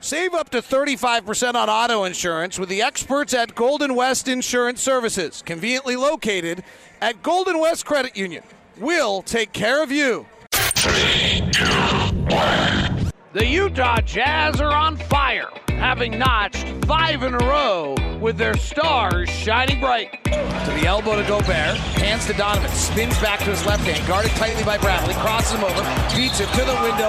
Save up to 35% on auto insurance with the experts at Golden West Insurance Services, conveniently located at Golden West Credit Union. We'll take care of you. Three, two, one. The Utah Jazz are on fire, having notched five in a row with their stars shining bright. To the elbow to Gobert, hands to Donovan, spins back to his left hand, guarded tightly by Bradley, crosses him over, beats him to the window,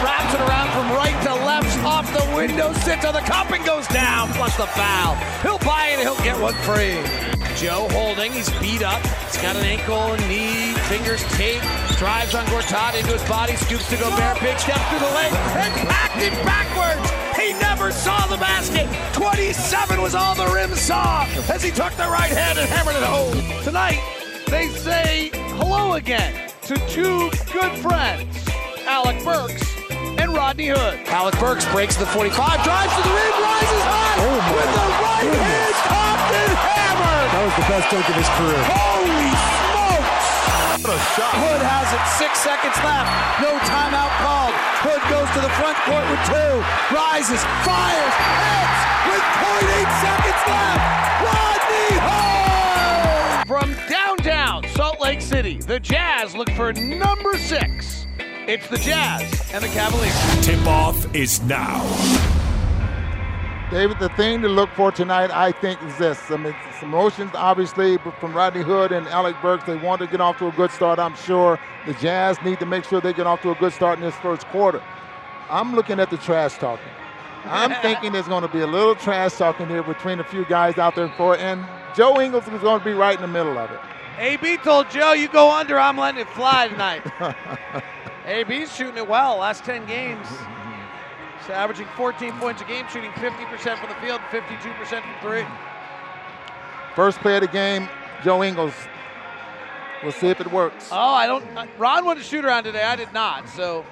wraps it around from right to left, off the window, sits on the cup and goes down, plus the foul. He'll buy it, he'll get one free. Joe holding, he's beat up, he's got an ankle knee, fingers taped, drives on Gortat into his body, scoops to Gobert, big step through the leg, and packed it backwards. He never saw the basket. 27 was all the rim saw as he took the right hand and hammered it home. Tonight, they say hello again to two good friends, Alec Burks and Rodney Hood. Alec Burks breaks the 45, drives to the rim, rises high oh, with the right hand, topped and hammered. That was the best dunk of his career. Holy smokes! What a shot. Hood has it, six seconds left. No timeout called. Hood goes to the front court with two. Rises, fires, hits with 0.8 seconds left. Rodney Hood! From downtown Salt Lake City, the Jazz look for number six. It's the Jazz and the Cavaliers. Tip off is now. David, the thing to look for tonight, I think, is this. I mean, some emotions, obviously, from Rodney Hood and Alec Burks. They want to get off to a good start, I'm sure. The Jazz need to make sure they get off to a good start in this first quarter. I'm looking at the trash talking. I'm thinking there's going to be a little trash talking here between a few guys out there for it, and Joe Ingles is going to be right in the middle of it. AB told Joe, you go under, I'm letting it fly tonight. AB's shooting it well last 10 games. Averaging 14 points a game, shooting 50% from the field, 52% from three. First play of the game, Joe Ingles. We'll see if it works. Oh, I don't. Ron wanted to shoot around today. I did not. So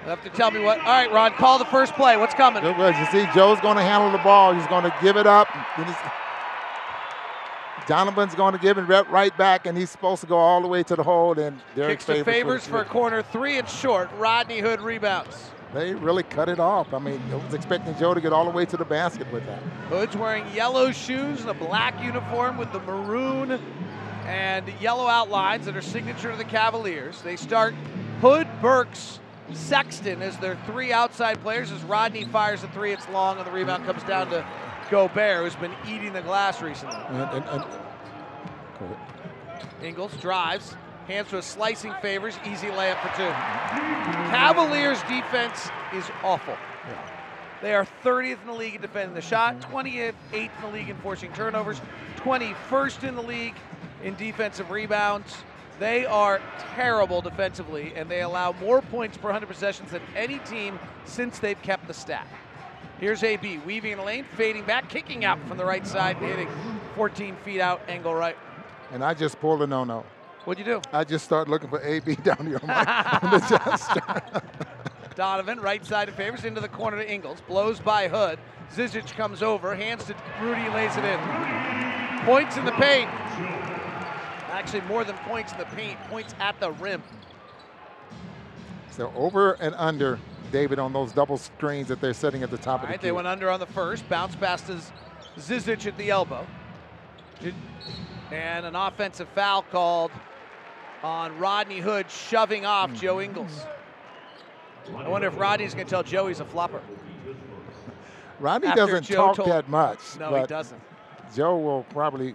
you'll have to tell me what. All right, Ron, call the first play. What's coming? Good. You see, Joe's going to handle the ball. He's going to give it up. Donovan's going to give it right- back, and he's supposed to go all the way to the hole. And Derek Kicks to favors for a corner three and short. Rodney Hood rebounds. They really cut it off. I mean, I was expecting Joe to get all the way to the basket with that. Hood's wearing yellow shoes and a black uniform with the maroon and yellow outlines that are signature to the Cavaliers. They start Hood, Burks, Sexton as their three outside players. As Rodney fires a three, it's long, and the rebound comes down to Gobert, who's been eating the glass recently. And, and, and. Ingles drives, hands to a slicing favors, easy layup for two. Cavaliers defense is awful. They are 30th in the league in defending the shot, 28th in the league in forcing turnovers, 21st in the league in defensive rebounds. They are terrible defensively, and they allow more points per 100 possessions than any team since they've kept the stat. Here's AB weaving in the lane, fading back, kicking out from the right side, hitting 14 feet out, angle right. and I just pulled a no-no. What'd you do? I just started looking for AB down here on, my, on the just. Donovan, right side of favors, into the corner to Ingles. Blows by Hood. Zizic comes over, hands to Rudy, lays it in. Points in the paint. Actually, more than points in the paint, points at the rim. So over and under, David, on those double screens that they're setting at the top All of right, the they went under on the first, bounce past his Zizic at the elbow. And an offensive foul called on Rodney Hood, shoving off Joe mm-hmm. Ingles. I wonder if Rodney's going to tell Joe he's a flopper. Rodney after doesn't Joe talk told- that much. No, he doesn't. Joe will probably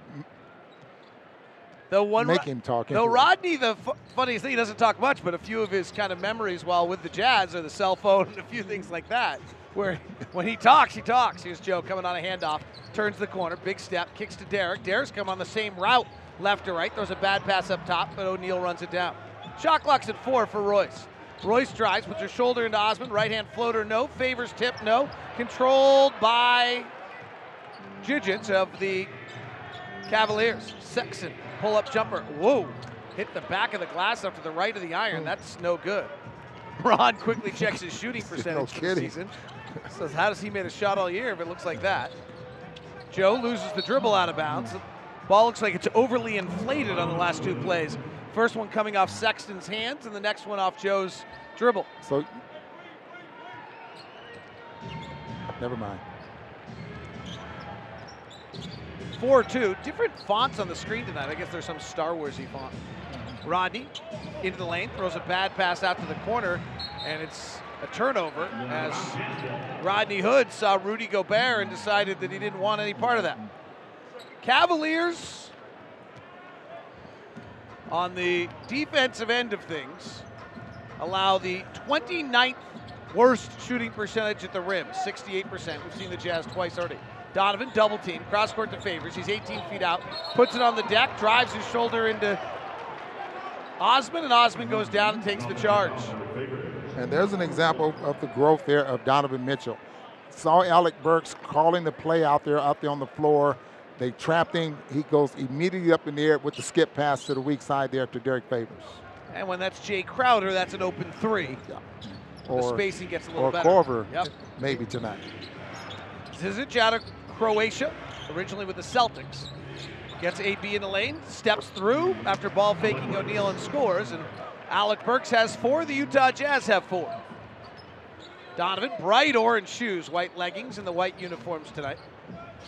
The one make him talk. No. Rodney, the fu- funniest thing, he doesn't talk much, but a few of his kind of memories while with the Jazz are the cell phone and a few things like that. Where when he talks, he talks. Here's Joe coming on a handoff, turns the corner, big step, kicks to Derek. Derek's come on the same route, left to right. Throws a bad pass up top, but O'Neal runs it down. Shot clock's at four for Royce. Royce drives, puts her shoulder into Osman. Right hand floater, no. Favors tip, no. Controlled by Zizic of the Cavaliers. Sexton, pull up jumper. Whoa. Hit the back of the glass up to the right of the iron. Oh. That's no good. Ron quickly checks his shooting percentage for the season. Says, how does he made a shot all year if it looks like that? Joe loses the dribble out of bounds. The ball looks like it's overly inflated on the last two plays. First one coming off Sexton's hands, and the next one off Joe's dribble. So Never mind. 4-2. Different fonts on the screen tonight. I guess there's some Star Warsy font. Rodney into the lane, throws a bad pass out to the corner, and it's a turnover as Rodney Hood saw Rudy Gobert and decided that he didn't want any part of that. Cavaliers on the defensive end of things allow the 29th worst shooting percentage at the rim, 68%. We've seen the Jazz twice already. Donovan double team, cross court to Favors. He's 18 feet out, puts it on the deck, drives his shoulder into Osman, and Osman goes down and takes the charge. And there's an example of the growth there of Donovan Mitchell. Saw Alec Burks calling the play out there, out there on the floor. They trapped him. He goes immediately up in the air with the skip pass to the weak side there to Derek Favors. And when that's Jae Crowder, that's an open three. Yeah. The Or, spacing gets a little or better. Korver, Yep. maybe tonight. Zizic out of Croatia, originally with the Celtics. Gets AB in the lane, steps through after ball faking O'Neal and scores. And Alec Burks has four. The Utah Jazz have four. Donovan, bright orange shoes, white leggings, and the white uniforms tonight.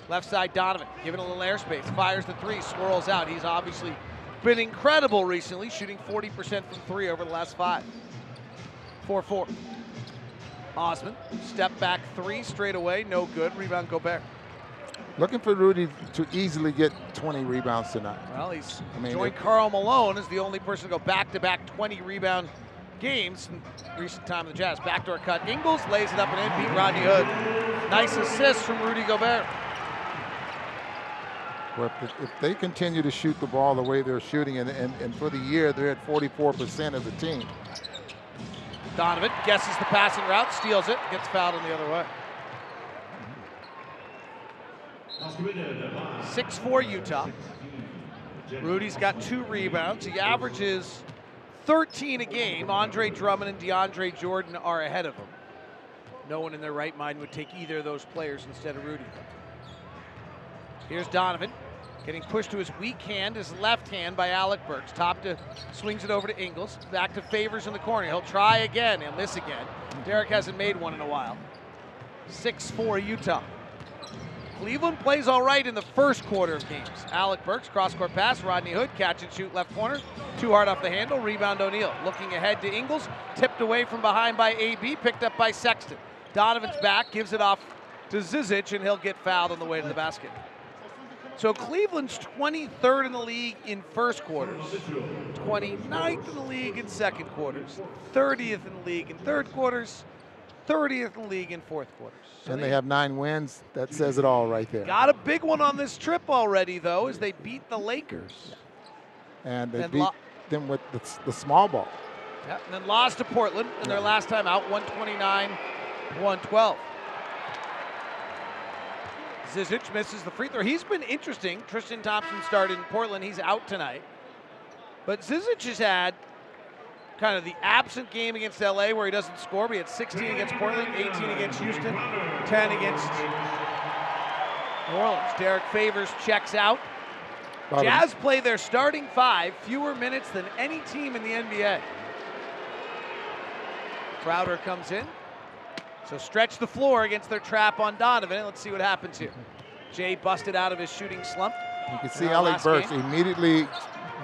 Left side, Donovan, giving a little airspace, fires the three, swirls out. He's obviously been incredible recently, shooting 40% from three over the last five. 4 4. Osman, step back three straight away, no good. Rebound Gobert. Looking for Rudy to easily get 20 rebounds tonight. Well, he's I mean, joined Karl Malone as the only person to go back to back 20 rebound games in recent time of the Jazz. Backdoor cut. Ingles lays it up and in. Beat Rodney Hood. Nice assist from Rudy Gobert. But if, if they continue to shoot the ball the way they're shooting, and, and, and for the year they're at 44% as a team, Donovan guesses the passing route, steals it, gets fouled on the other way. 6 4 Utah. Rudy's got two rebounds. He averages 13 a game. Andre Drummond and DeAndre Jordan are ahead of him. No one in their right mind would take either of those players instead of Rudy. Here's Donovan getting pushed to his weak hand, his left hand by Alec Burks. Top to swings it over to Ingles. Back to Favors in the corner. He'll try again. He'll miss again. Derek hasn't made one in a while. 6 4 Utah. Cleveland plays all right in the first quarter of games. Alec Burks, cross court pass, Rodney Hood, catch and shoot left corner. Too hard off the handle, rebound O'Neal. Looking ahead to Ingles, tipped away from behind by AB, picked up by Sexton. Donovan's back, gives it off to Zizic, and he'll get fouled on the way to the basket. So Cleveland's 23rd in the league in first quarters, 29th in the league in second quarters, 30th in the league in third quarters, 30th in the league in fourth quarters. So and they have nine wins. That says it all right there. Got a big one on this trip already, though, as they beat the Lakers. And they And beat lo- them with the, the small ball. Yeah, and then lost to Portland in their last time out, 129 112. Zizic misses the free throw. He's been interesting. Tristan Thompson started in Portland. He's out tonight. But Zizic has had kind of the absent game against LA where he doesn't score. But he had 16 against Portland, 18 against Houston, 10 against New Orleans. Derek Favors checks out. Jazz play their starting five fewer minutes than any team in the NBA. Crowder comes in. So stretch the floor against their trap on Donovan. Let's see what happens here. Jae busted out of his shooting slump. You can see Alec last Burks game. immediately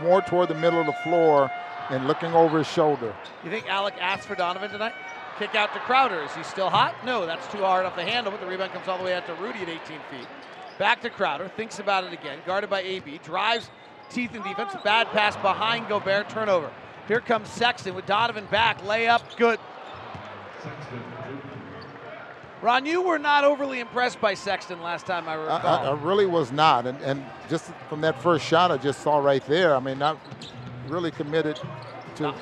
more toward the middle of the floor and looking over his shoulder. You think Alec asked for Donovan tonight? Kick out to Crowder. Is he still hot? No, that's too hard off the handle, but the rebound comes all the way out to Rudy at 18 feet. Back to Crowder, thinks about it again, guarded by AB, drives teeth in defense, bad pass behind Gobert, turnover. Here comes Sexton with Donovan back, layup, good. Ron, you were not overly impressed by Sexton last time I I, recall. I, I really was not. And, and just from that first shot I just saw right there, I mean, not really committed to.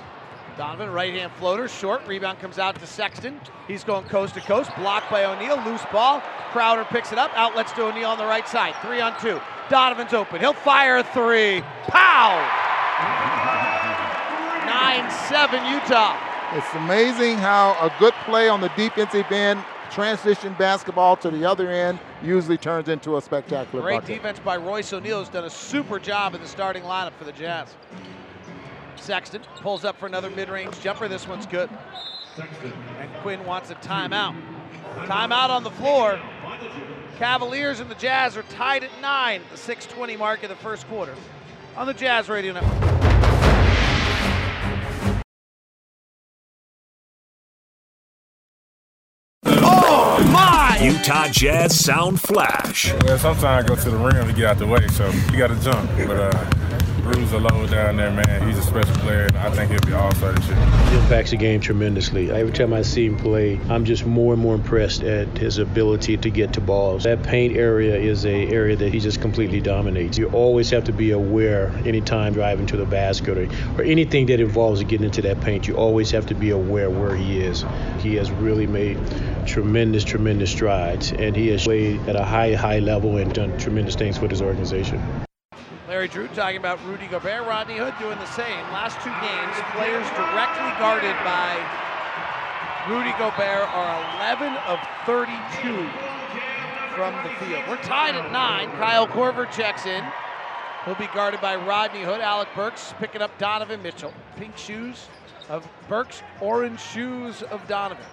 Donovan, right hand floater, short. Rebound comes out to Sexton. He's going coast to coast. Blocked by O'Neal. Loose ball. Crowder picks it up. Outlets to O'Neal on the right side. Three on two. Donovan's open. He'll fire a three. Pow! 9 7 Utah. It's amazing how a good play on the defensive end, transition basketball to the other end, usually turns into a spectacular Great bucket. defense by Royce O'Neal, who's done a super job in the starting lineup for the Jazz. Sexton pulls up for another mid range jumper. This one's good. And Quin wants a timeout. Timeout on the floor. Cavaliers and the Jazz are tied at nine the 6:20 mark of the first quarter. On the Jazz Radio Network. My! Utah Jazz Sound Flash. Well, sometimes I go to the rim to get out the way, so you got to jump. But uh, Bruce low down there, man. He's a special player, and I think he'll be all star this year. He impacts the game tremendously. Every time I see him play, I'm just more and more impressed at his ability to get to balls. That paint area is a area that he just completely dominates. You always have to be aware anytime driving to the basket or, or anything that involves getting into that paint. You always have to be aware where he is. He has really made tremendous, tremendous strides, and he has played at a high, high level and done tremendous things for his organization. Larry Drew talking about Rudy Gobert, Rodney Hood doing the same. Last two games, players directly guarded by Rudy Gobert are 11 of 32 from the field. We're tied at nine. Kyle Korver checks in. He'll be guarded by Rodney Hood. Alec Burks picking up Donovan Mitchell. Pink shoes of Burks, orange shoes of Donovan.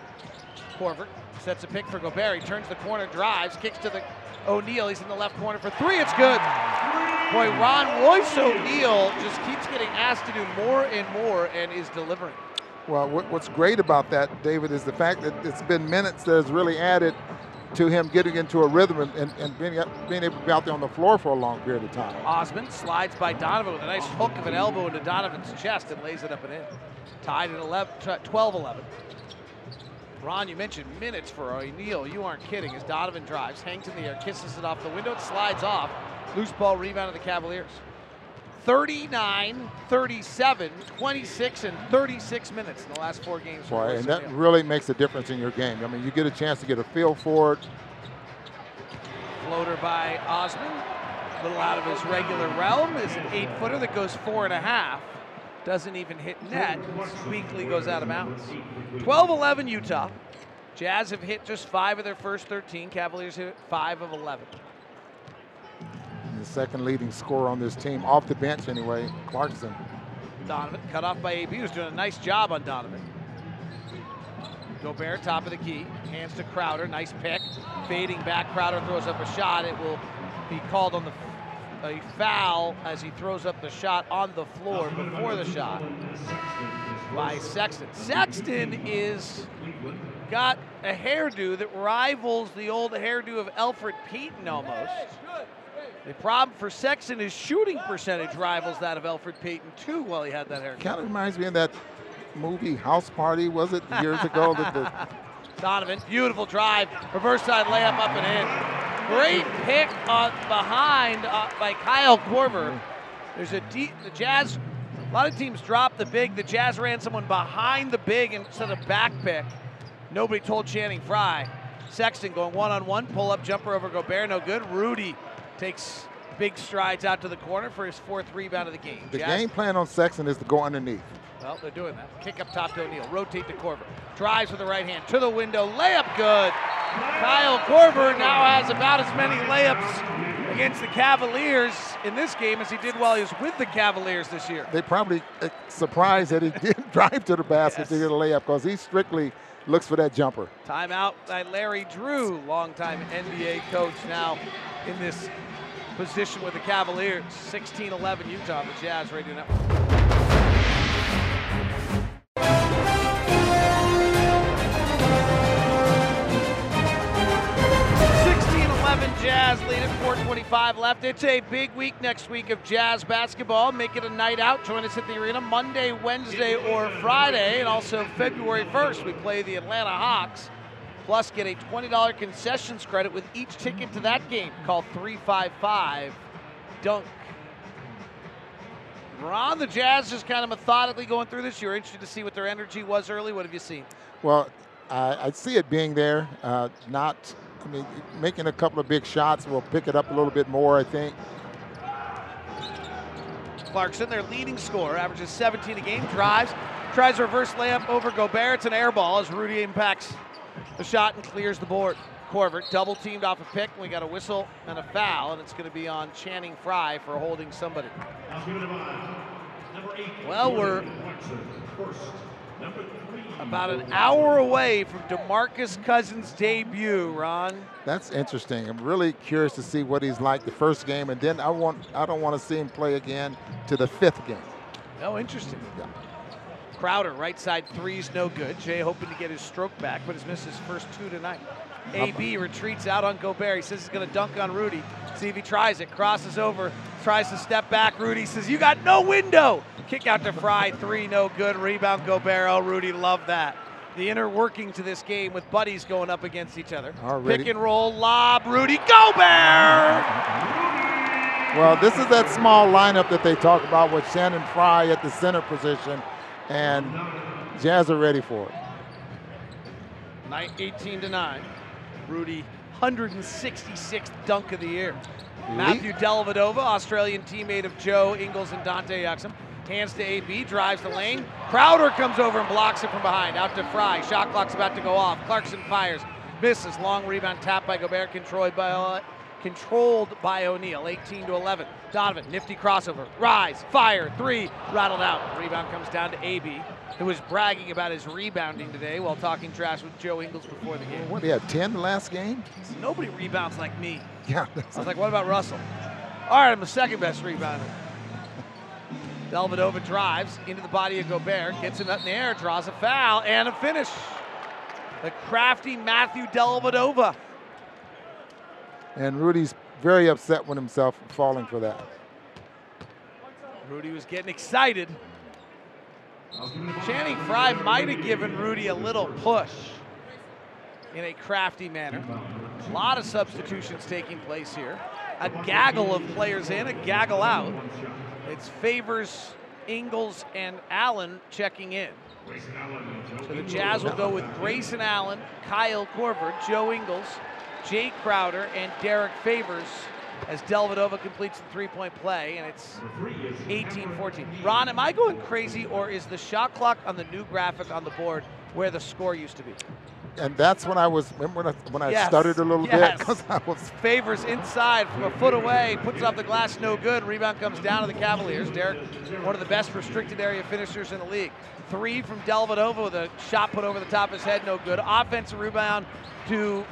Korver sets a pick for Gobert. He turns the corner, drives, kicks to the O'Neal. He's in the left corner for three. It's good. Boy, Ron Royce O'Neal just keeps getting asked to do more and more and is delivering. Well, what's great about that, David, is the fact that it's been minutes that has really added to him getting into a rhythm and, and being, being able to be out there on the floor for a long period of time. Osman slides by Donovan with a nice hook of an elbow into Donovan's chest and lays it up and in. Tied at 11, 12-11. Ron, you mentioned minutes for O'Neal. You aren't kidding. As Donovan drives, hangs in the air, kisses it off the window, it slides off. Loose ball rebound of the Cavaliers. 39, 37, 26, and 36 minutes in the last four games. Boy, and that really makes a difference in your game. I mean, you get a chance to get a feel for it. Floater by Osman. A little out of his regular realm is an eight footer that goes four and a half. Doesn't even hit net. Weakly goes out of bounds. 12 11 Utah. Jazz have hit just five of their first 13. Cavaliers hit five of 11 the second leading scorer on this team, off the bench anyway, Clarkson. Donovan cut off by AB, who's doing a nice job on Donovan. Gobert, top of the key, hands to Crowder, nice pick. Fading back, Crowder throws up a shot. It will be called on the a foul as he throws up the shot on the floor before the shot by Sexton. Sexton is got a hairdo that rivals the old hairdo of Elfrid Payton almost. The problem for Sexton is shooting percentage rivals that of Elfrid Payton too while he had that haircut. Kind of reminds me of that movie House Party, was it years ago? that the Donovan, beautiful drive, reverse side layup up and in. Great pick on behind uh, by Kyle Korver. There's a deep, the Jazz. A lot of teams drop the big. The Jazz ran someone behind the big instead of back pick. Nobody told Channing Frye. Sexton going one on one, pull up jumper over Gobert, no good. Rudy takes big strides out to the corner for his fourth rebound of the game. The Jazz game plan on Sexton is to go underneath. Well, they're doing that. Kick up top to O'Neal. Rotate to Korver. Drives with the right hand to the window. Layup good. Kyle Korver now has about as many layups against the Cavaliers in this game as he did while he was with the Cavaliers this year. They probably uh, surprised that he didn't drive to the basket yes. to get a layup because he strictly looks for that jumper. Timeout by Larry Drew, longtime NBA coach now in this position with the Cavaliers. 16-11 Utah, the Jazz Radio Network. Jazz lead at 425 left. It's a big week next week of Jazz basketball. Make it a night out. Join us at the arena Monday, Wednesday, or Friday. And also February 1st, we play the Atlanta Hawks Plus, get a $20 concessions credit with each ticket to that game. Call 355 Dunk. Ron, the Jazz just kind of methodically going through this. You're interested to see what their energy was early. What have you seen? Well, I see it being there. Uh, not, I mean, making a couple of big shots We'll pick it up a little bit more, I think. Clarkson, their leading scorer, averages 17 a game, drives, tries a reverse layup over Gobert. It's an air ball as Rudy impacts the shot and clears the board. Korver double teamed off a pick. We got a whistle and a foul, and it's going to be on Channing Frye for holding somebody. Well, we're About an hour away from DeMarcus Cousins' debut, Ron. That's interesting. I'm really curious to see what he's like the first game, and then I want I don't want to see him play again to the fifth game. Oh, interesting. Yeah. Crowder, right side three's no good. Jae hoping to get his stroke back, but has missed his first two tonight. AB retreats out on Gobert. He says he's going to dunk on Rudy. See if he tries it. Crosses over, tries to step back. Rudy says, You got no window. Kick out to Frye. Three, no good. Rebound Gobert. Oh, Rudy loved that. The inner working to this game with buddies going up against each other. Already. Pick and roll, lob, Rudy Gobert! Well, this is that small lineup that they talk about with Channing Frye at the center position, and Jazz are ready for it. Nine, 18 to 9. Rudy, 166th dunk of the year. Matthew Dellavedova, Australian teammate of Joe Ingles and Dante Exum. Hands to AB, drives the lane. Crowder comes over and blocks it from behind. Out to Frye. Shot clock's about to go off. Clarkson fires. Misses. Long rebound tap by Gobert, controlled by, uh, controlled by O'Neal. 18 to 11. Donovan, nifty crossover. Rise, fire, three, rattled out. Rebound comes down to AB, who was bragging about his rebounding today while talking trash with Joe Ingles before the game. What, he had 10 the last game? Nobody rebounds like me. Yeah. I was like, what about Russell? All right, I'm the second best rebounder. Dellavedova drives into the body of Gobert, gets it up in the air, draws a foul, and a finish. The crafty Matthew Dellavedova. And Rudy's very upset with himself for falling for that. Rudy was getting excited. Channing Frye might have given Rudy a little push in a crafty manner. A lot of substitutions taking place here. A gaggle of players in, a gaggle out. It's Favors, Ingles, and Allen checking in. So the Jazz will go with Grayson Allen, Kyle Korver, Joe Ingles, Jae Crowder, and Derek Favors as Dellavedova completes the three-point play, and it's 18-14. Ron, am I going crazy, or is the shot clock on the new graphic on the board where the score used to be? And that's when I was, remember when I, when I Yes, stuttered a little yes. bit? Because I was Favors inside from a foot away, puts it off the glass, no good. Rebound comes down to the Cavaliers. Derek, one of the best restricted area finishers in the league. Three from Dellavedova with a shot put over the top of his head, no good. Offensive rebound to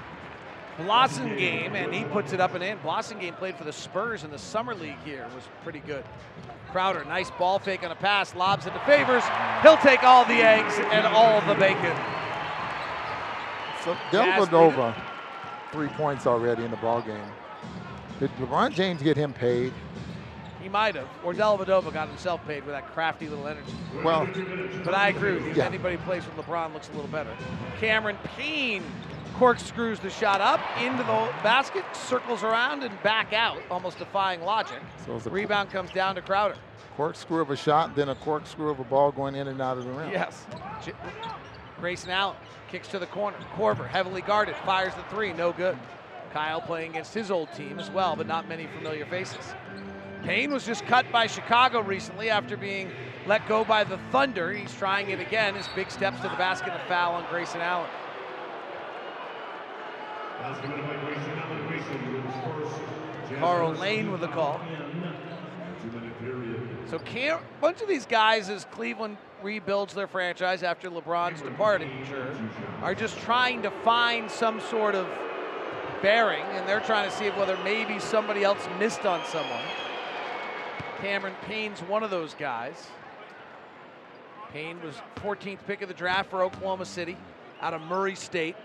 Blossomgame, and he puts it up and in. Blossomgame played for the Spurs in the summer league here, was pretty good. Crowder, nice ball fake on a pass, lobs into Favors. He'll take all the eggs and all the bacon. So Jazz Dellavedova, three points already in the ball game. Did LeBron James get him paid? He might have, or Dellavedova got himself paid with that crafty little energy. Well, But I agree with you. Yeah. Anybody plays with LeBron looks a little better. Cameron Payne corkscrews the shot up into the basket, circles around and back out, almost defying logic. So a- Rebound comes down to Crowder. corkscrew of a shot, then a corkscrew of a ball going in and out of the rim. Yes. J- Grayson Allen kicks to the corner. Korver heavily guarded, fires the three, no good. Kyle playing against his old team as well, but not many familiar faces. Payne was just cut by Chicago recently after being let go by the Thunder. He's trying it again. His big steps to the basket, a foul on Grayson Allen. Karl Lane with the call. So a bunch of these guys, as Cleveland rebuilds their franchise after LeBron's departure, are just trying to find some sort of bearing, and they're trying to see if whether maybe somebody else missed on someone. Cameron Payne's one of those guys. Payne was 14th pick of the draft for Oklahoma City out of Murray State.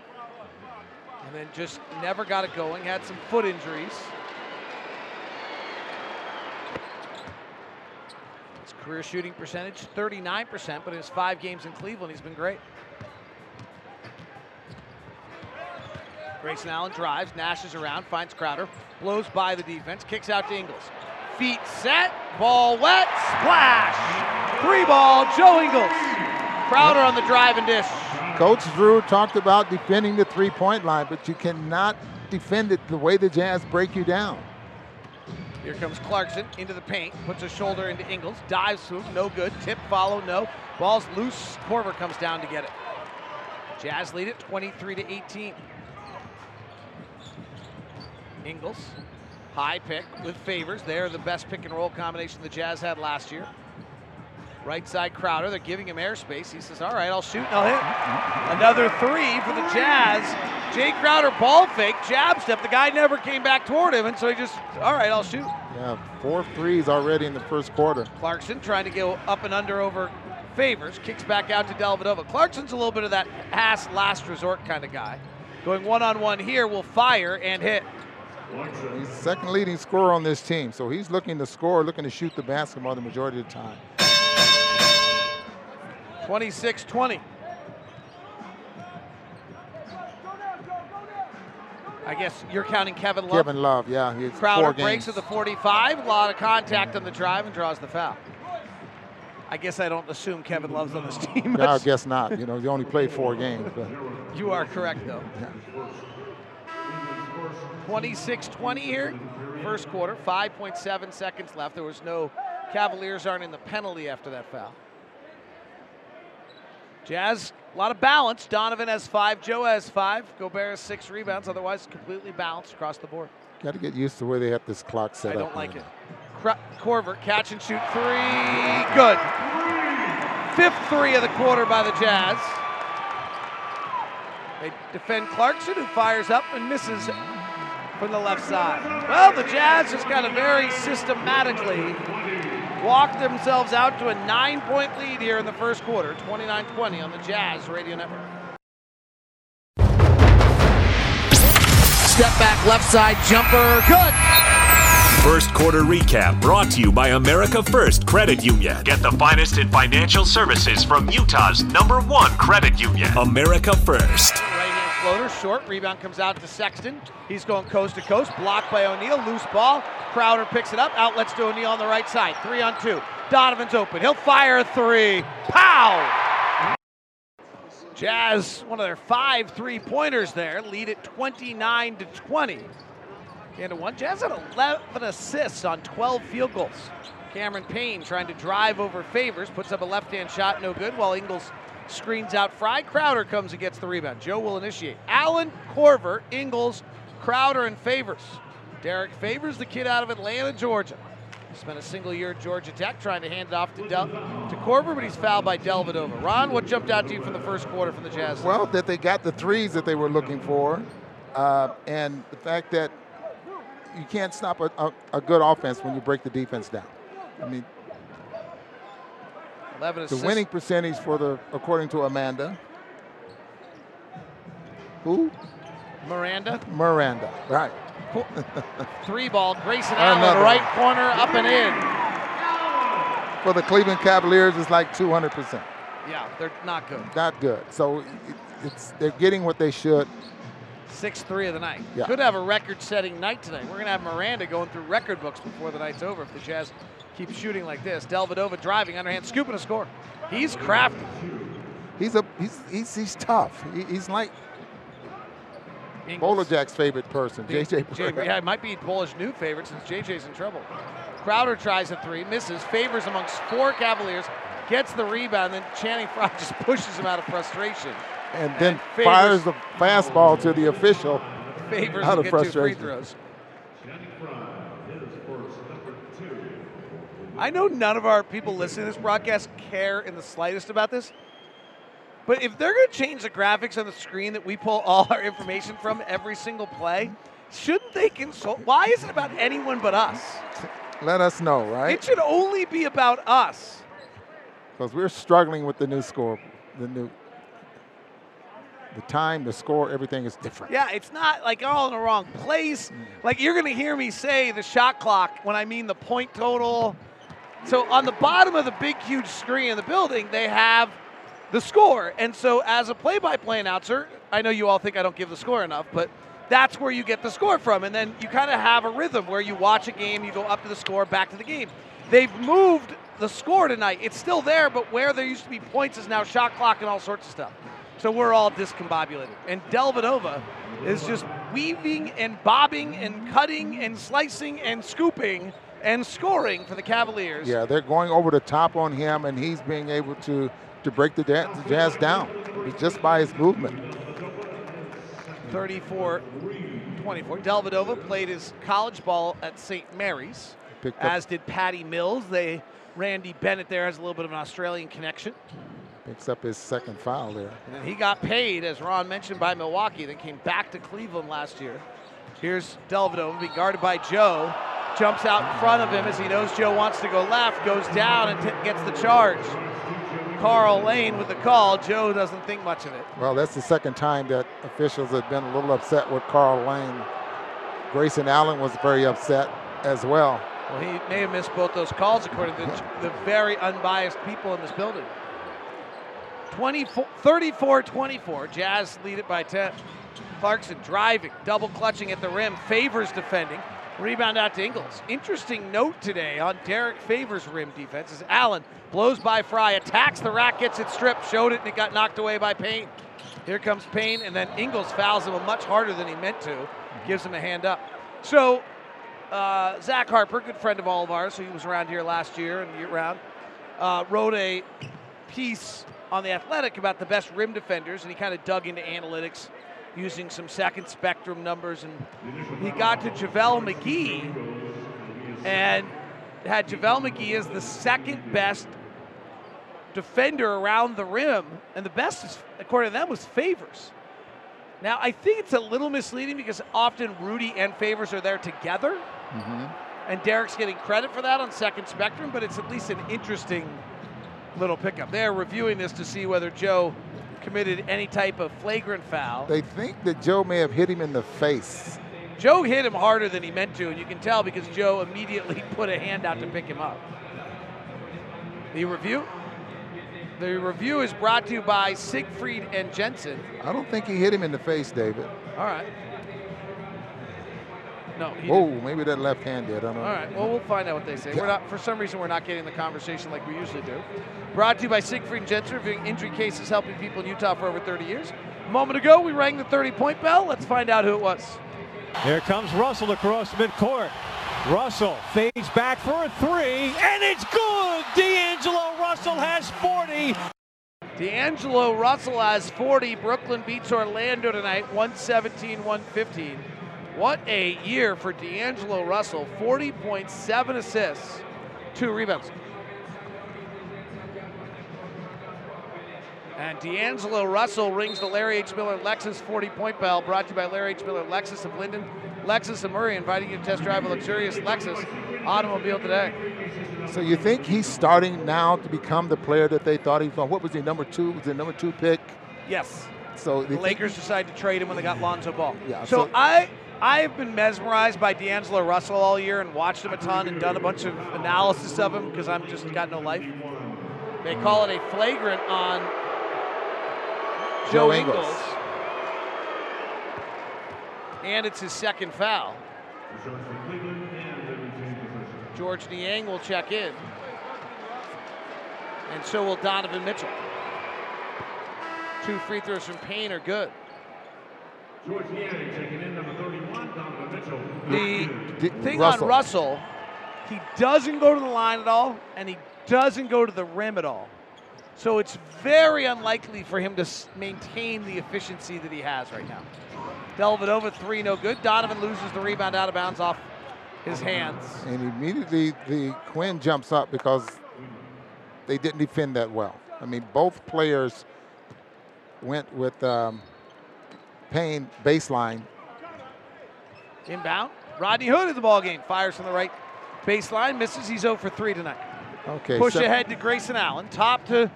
And then just never got it going, had some foot injuries. His career shooting percentage, 39%, but in his five games in Cleveland, he's been great. Grayson Allen drives, Nash is around, finds Crowder, blows by the defense, kicks out to Ingles. Feet set, ball wet, splash! Three ball, Joe Ingles. Crowder on the drive and dish. Coach Drew talked about defending the three-point line, but you cannot defend it the way the Jazz break you down. Here comes Clarkson into the paint, puts a shoulder into Ingles, dives through, no good. Tip, follow, no. Ball's loose. Korver comes down to get it. Jazz lead it 23 to 18. Ingles, high pick with favors. They're the best pick and roll combination the Jazz had last year. Right side Crowder, they're giving him airspace. He says, All right, I'll shoot and I'll hit. Another three for the Jazz. Jae Crowder ball fake, jab step. The guy never came back toward him, and so he just, All right, I'll shoot. Yeah, four threes already in the first quarter. Clarkson trying to go up and under over Favors, kicks back out to Dellavedova. Clarkson's a little bit of that pass last resort kind of guy. Going one on one here, will fire and hit. He's second leading scorer on this team, so he's looking to score, looking to shoot the basketball the majority of the time. 26 20. I guess you're counting Kevin Love. Kevin Love, yeah. He's Crowder breaks games. at the 45. A lot of contact on the drive and draws the foul. I guess I don't assume Kevin Love's on this team. No, I guess not. You know, he only played four games. But You are correct, though. 26 20 here, first quarter, 5.7 seconds left. There was no Cavaliers aren't in the penalty after that foul. Jazz, a lot of balance. Donovan has five, Joe has five, Gobert has six rebounds, otherwise completely balanced across the board. got to get used to the way they have this clock set I up. don't like it. Korver, catch and shoot three. Good. Fifth three of the quarter by the Jazz. They defend Clarkson, who fires up and misses from the left side. Well, the Jazz just kind of very systematically walked themselves out to a nine point lead here in the first quarter, 29 20 on the Jazz Radio Network. Step back, left side jumper. Good. First quarter recap brought to you by America First Credit Union. Get the finest in financial services from Utah's number one credit union. America First. Floater, short. Rebound comes out to Sexton. He's going coast to coast. Blocked by O'Neal. Loose ball. Crowder picks it up. Outlets to O'Neal on the right side. Three on two. Donovan's open. He'll fire a three. Pow! Jazz, one of their five three pointers there, lead it 29 to 20. And to one, Jazz had 11 assists on 12 field goals. Cameron Payne trying to drive over favors, puts up a left hand shot, no good, while Ingles screens out Frye. Crowder comes and gets the rebound. Joe will initiate. Allen, Korver, Ingles, Crowder, and Favors. Derek Favors, the kid out of Atlanta, Georgia. Spent a single year at Georgia Tech trying to hand it off to Del- to Korver, but he's fouled by Dellavedova. Ron, what jumped out to you from the first quarter from the Jazz? Well, that they got the threes that they were looking for, uh, and the fact that you can't stop a, a, a good offense when you break the defense down. I mean, 11 the winning percentage for the, according to Amanda, who? Miranda, Miranda, right? three ball. Grayson Allen, Another right corner, up and in. For the Cleveland Cavaliers, it's like 200 percent. Yeah, they're not good. Not good. So it, it's they're getting what they should. Six three of the night. Yeah. Could have a record-setting night tonight. We're gonna have Miranda going through record books before the night's over if the Jazz keep shooting like this. Dellavedova driving underhand, scooping a score. He's crafty. He's a he's he's, he's tough. He, he's like Ingles. Bowler Jack's favorite person, JJ. J- yeah, it might be Bullish new favorite since JJ's in trouble. Crowder tries a three, misses, favors amongst four Cavaliers, gets the rebound, then Channing Frye just pushes him out of frustration. and then And Favors- fires the fastball to the official. Favors Out of two free frustration. throws. I know none of our people listening to this broadcast care in the slightest about this. But if they're going to change the graphics on the screen that we pull all our information from every single play, shouldn't they consult? Why is it about anyone but us? Let us know, right? It should only be about us. Because we're struggling with the new score, the new, the time, the score, everything is different. Yeah, it's not like all in the wrong place. Mm. Like you're going to hear me say the shot clock when I mean the point total. So on the bottom of the big, huge screen in the building, they have the score. And so as a play-by-play announcer, I know you all think I don't give the score enough, but that's where you get the score from. And then you kind of have a rhythm where you watch a game, you go up to the score, back to the game. They've moved the score tonight. It's still there, but where there used to be points is now shot clock and all sorts of stuff. So we're all discombobulated. And Dellavedova is just weaving and bobbing and cutting and slicing and scooping and scoring for the Cavaliers. Yeah, they're going over the top on him, and he's being able to to break the, da- the Jazz down just by his movement. 34 24. Dellavedova played his college ball at St. Mary's. as did Patty Mills. They Randy Bennett there has a little bit of an Australian connection. picks up his second foul there. And he got paid, as Ron mentioned, by Milwaukee, then came back to Cleveland last year. Here's Dellavedova being guarded by Joe. Jumps out in front of him as he knows Joe wants to go left, goes down and t- gets the charge. Karl Lane with the call. Joe doesn't think much of it. Well, that's the second time that officials have been a little upset with Karl Lane. Grayson Allen was very upset as well. Well, he may have missed both those calls, according to the, the very unbiased people in this building. 34-24, Jazz lead it by 10. Clarkson driving, double clutching at the rim, Favors defending. Rebound out to Ingles. Interesting note today on Derek Favors' rim defense is Allen blows by Frye, attacks the rack, gets it stripped, showed it, and it got knocked away by Payne. Here comes Payne, and then Ingles fouls him much harder than he meant to, gives him a hand up. So, uh, Zach Harper, good friend of all of ours, he was around here last year and year round, uh, wrote a piece on the Athletic about the best rim defenders, and he kind of dug into analytics using some second spectrum numbers, and he got to JaVale McGee and had JaVale McGee as the second best defender around the rim, and the best, according to them, was Favors. Now, I think it's a little misleading because often Rudy and Favors are there together, mm-hmm. and Derek's getting credit for that on second spectrum, but it's at least an interesting little pickup. They're reviewing this to see whether Joe committed any type of flagrant foul. They think that Joe may have hit him in the face. Joe hit him harder than he meant to, and you can tell because Joe immediately put a hand out to pick him up. The review? The review is brought to you by Siegfried and Jensen. I don't think he hit him in the face, David. All right. No, he Oh, didn't. maybe that left hand did. I don't know. All right. Well, we'll find out what they say. We're not, for some reason, we're not getting the conversation like we usually do. Brought to you by Siegfried and Jensen, reviewing injury cases helping people in Utah for over 30 years. A moment ago, we rang the 30-point bell. Let's find out who it was. Here comes Russell across midcourt. Russell fades back for a three, and it's good. D'Angelo Russell has 40. D'Angelo Russell has 40. Brooklyn beats Orlando tonight, 117 115. What a year for D'Angelo Russell 40.7 assists, two rebounds. And D'Angelo Russell rings the Larry H. Miller Lexus 40 point bell, brought to you by Larry H. Miller Lexus of Lindon, Lexus of Murray, inviting you to test drive a luxurious Lexus automobile today. So you think he's starting now to become the player that they thought he was? What was he, number two? Was he number two pick? Yes. So The Lakers decided to trade him when they got Lonzo Ball. Yeah, so, so- I I've been mesmerized by D'Angelo Russell all year and watched him a ton and done a bunch of analysis of him because I'm just got no life. They call it a flagrant on Joe, Joe Ingles. Ingles. And it's his second foul. Georges Niang will check in. And so will Donovan Mitchell. Two free throws from Payne are good. The D- thing Russell. on Russell, he doesn't go to the line at all, and he doesn't go to the rim at all. So it's very unlikely for him to maintain the efficiency that he has right now. Dellavedova three, no good. Donovan loses the rebound out of bounds off his hands. And immediately the Quin jumps up because they didn't defend that well. I mean, both players went with um, Payne baseline. Inbound. Rodney Hood in the ball game. Fires from the right baseline. Misses. He's 0 for 3 tonight. Okay, Push so- ahead to Grayson Allen. Top to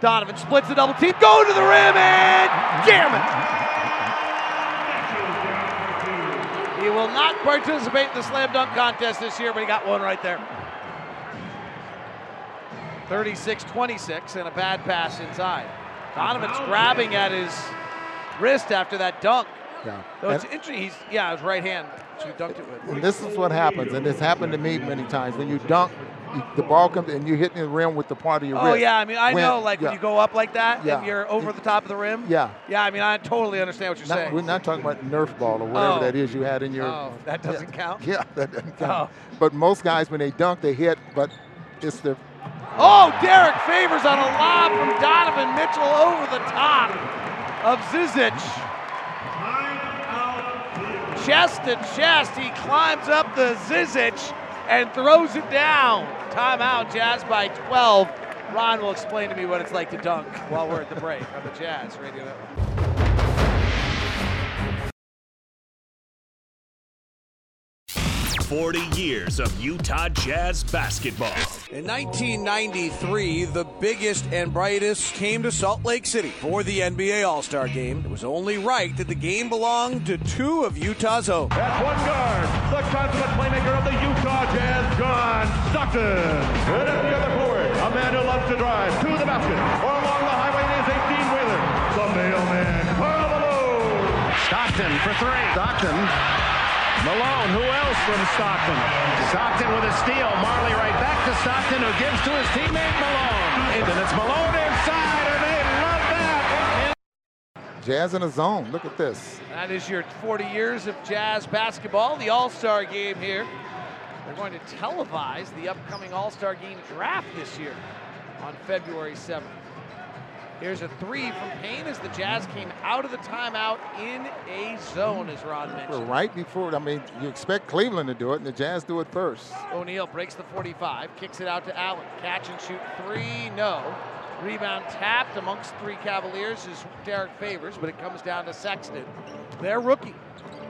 Donovan. Splits the double team. Go to the rim and jam it. He will not participate in the slam dunk contest this year, but he got one right there. 36 26 and a bad pass inside. Donovan's grabbing at his wrist after that dunk. Yeah. Though it's interesting, he's, yeah, his right hand, he dunked it with. And this is what happens, and it's happened to me many times. When you dunk, you, the ball comes and you hit the rim with the part of your Oh wrist. Oh yeah, I mean I When- know like yeah. when you go up like that Yeah. and you're over the top of the rim. Yeah. Yeah, I mean I totally understand what you're Not- saying. we're not talking about Nerf ball or whatever Oh. that is you had in your. Oh, that doesn't count? Yeah, that doesn't count. Oh. But most guys, when they dunk, they hit, but it's the Oh, Derek Favors on a lob from Donovan Mitchell over the top of Zizic. Chest to chest, he climbs up the Zizic and throws it down. Timeout, Jazz by 12. Ron will explain to me what it's like to dunk while we're at the break on the Jazz Radio Network. 40 years of Utah Jazz basketball. In 1993, the biggest and brightest came to Salt Lake City for the NBA All Star game. It was only right that the game belonged to two of Utah's own. At one guard, the consummate playmaker of the Utah Jazz, John Stockton. And at the other forward, a man who loves to drive to the basket or along the highway in his 18 wheeler, the mailman, Karl Malone. Stockton for three. Stockton Malone, who else from Stockton? Stockton with a steal. Marley right back to Stockton, who gives to his teammate Malone. And it's Malone inside, and they love that. Jazz in a zone. Look at this. That is your 40 years of Jazz basketball, the All Star game here. They're going to televise the upcoming All Star game draft this year on February 7th. Here's a three from Payne as the Jazz came out of the timeout in a zone, as Ron mentioned. Right before, I mean, you expect Cleveland to do it, and the Jazz do it first. O'Neale breaks the 45, kicks it out to Allen. Catch and shoot three, no. Rebound tapped amongst three Cavaliers is Derrick Favors, but it comes down to Sexton. Their rookie.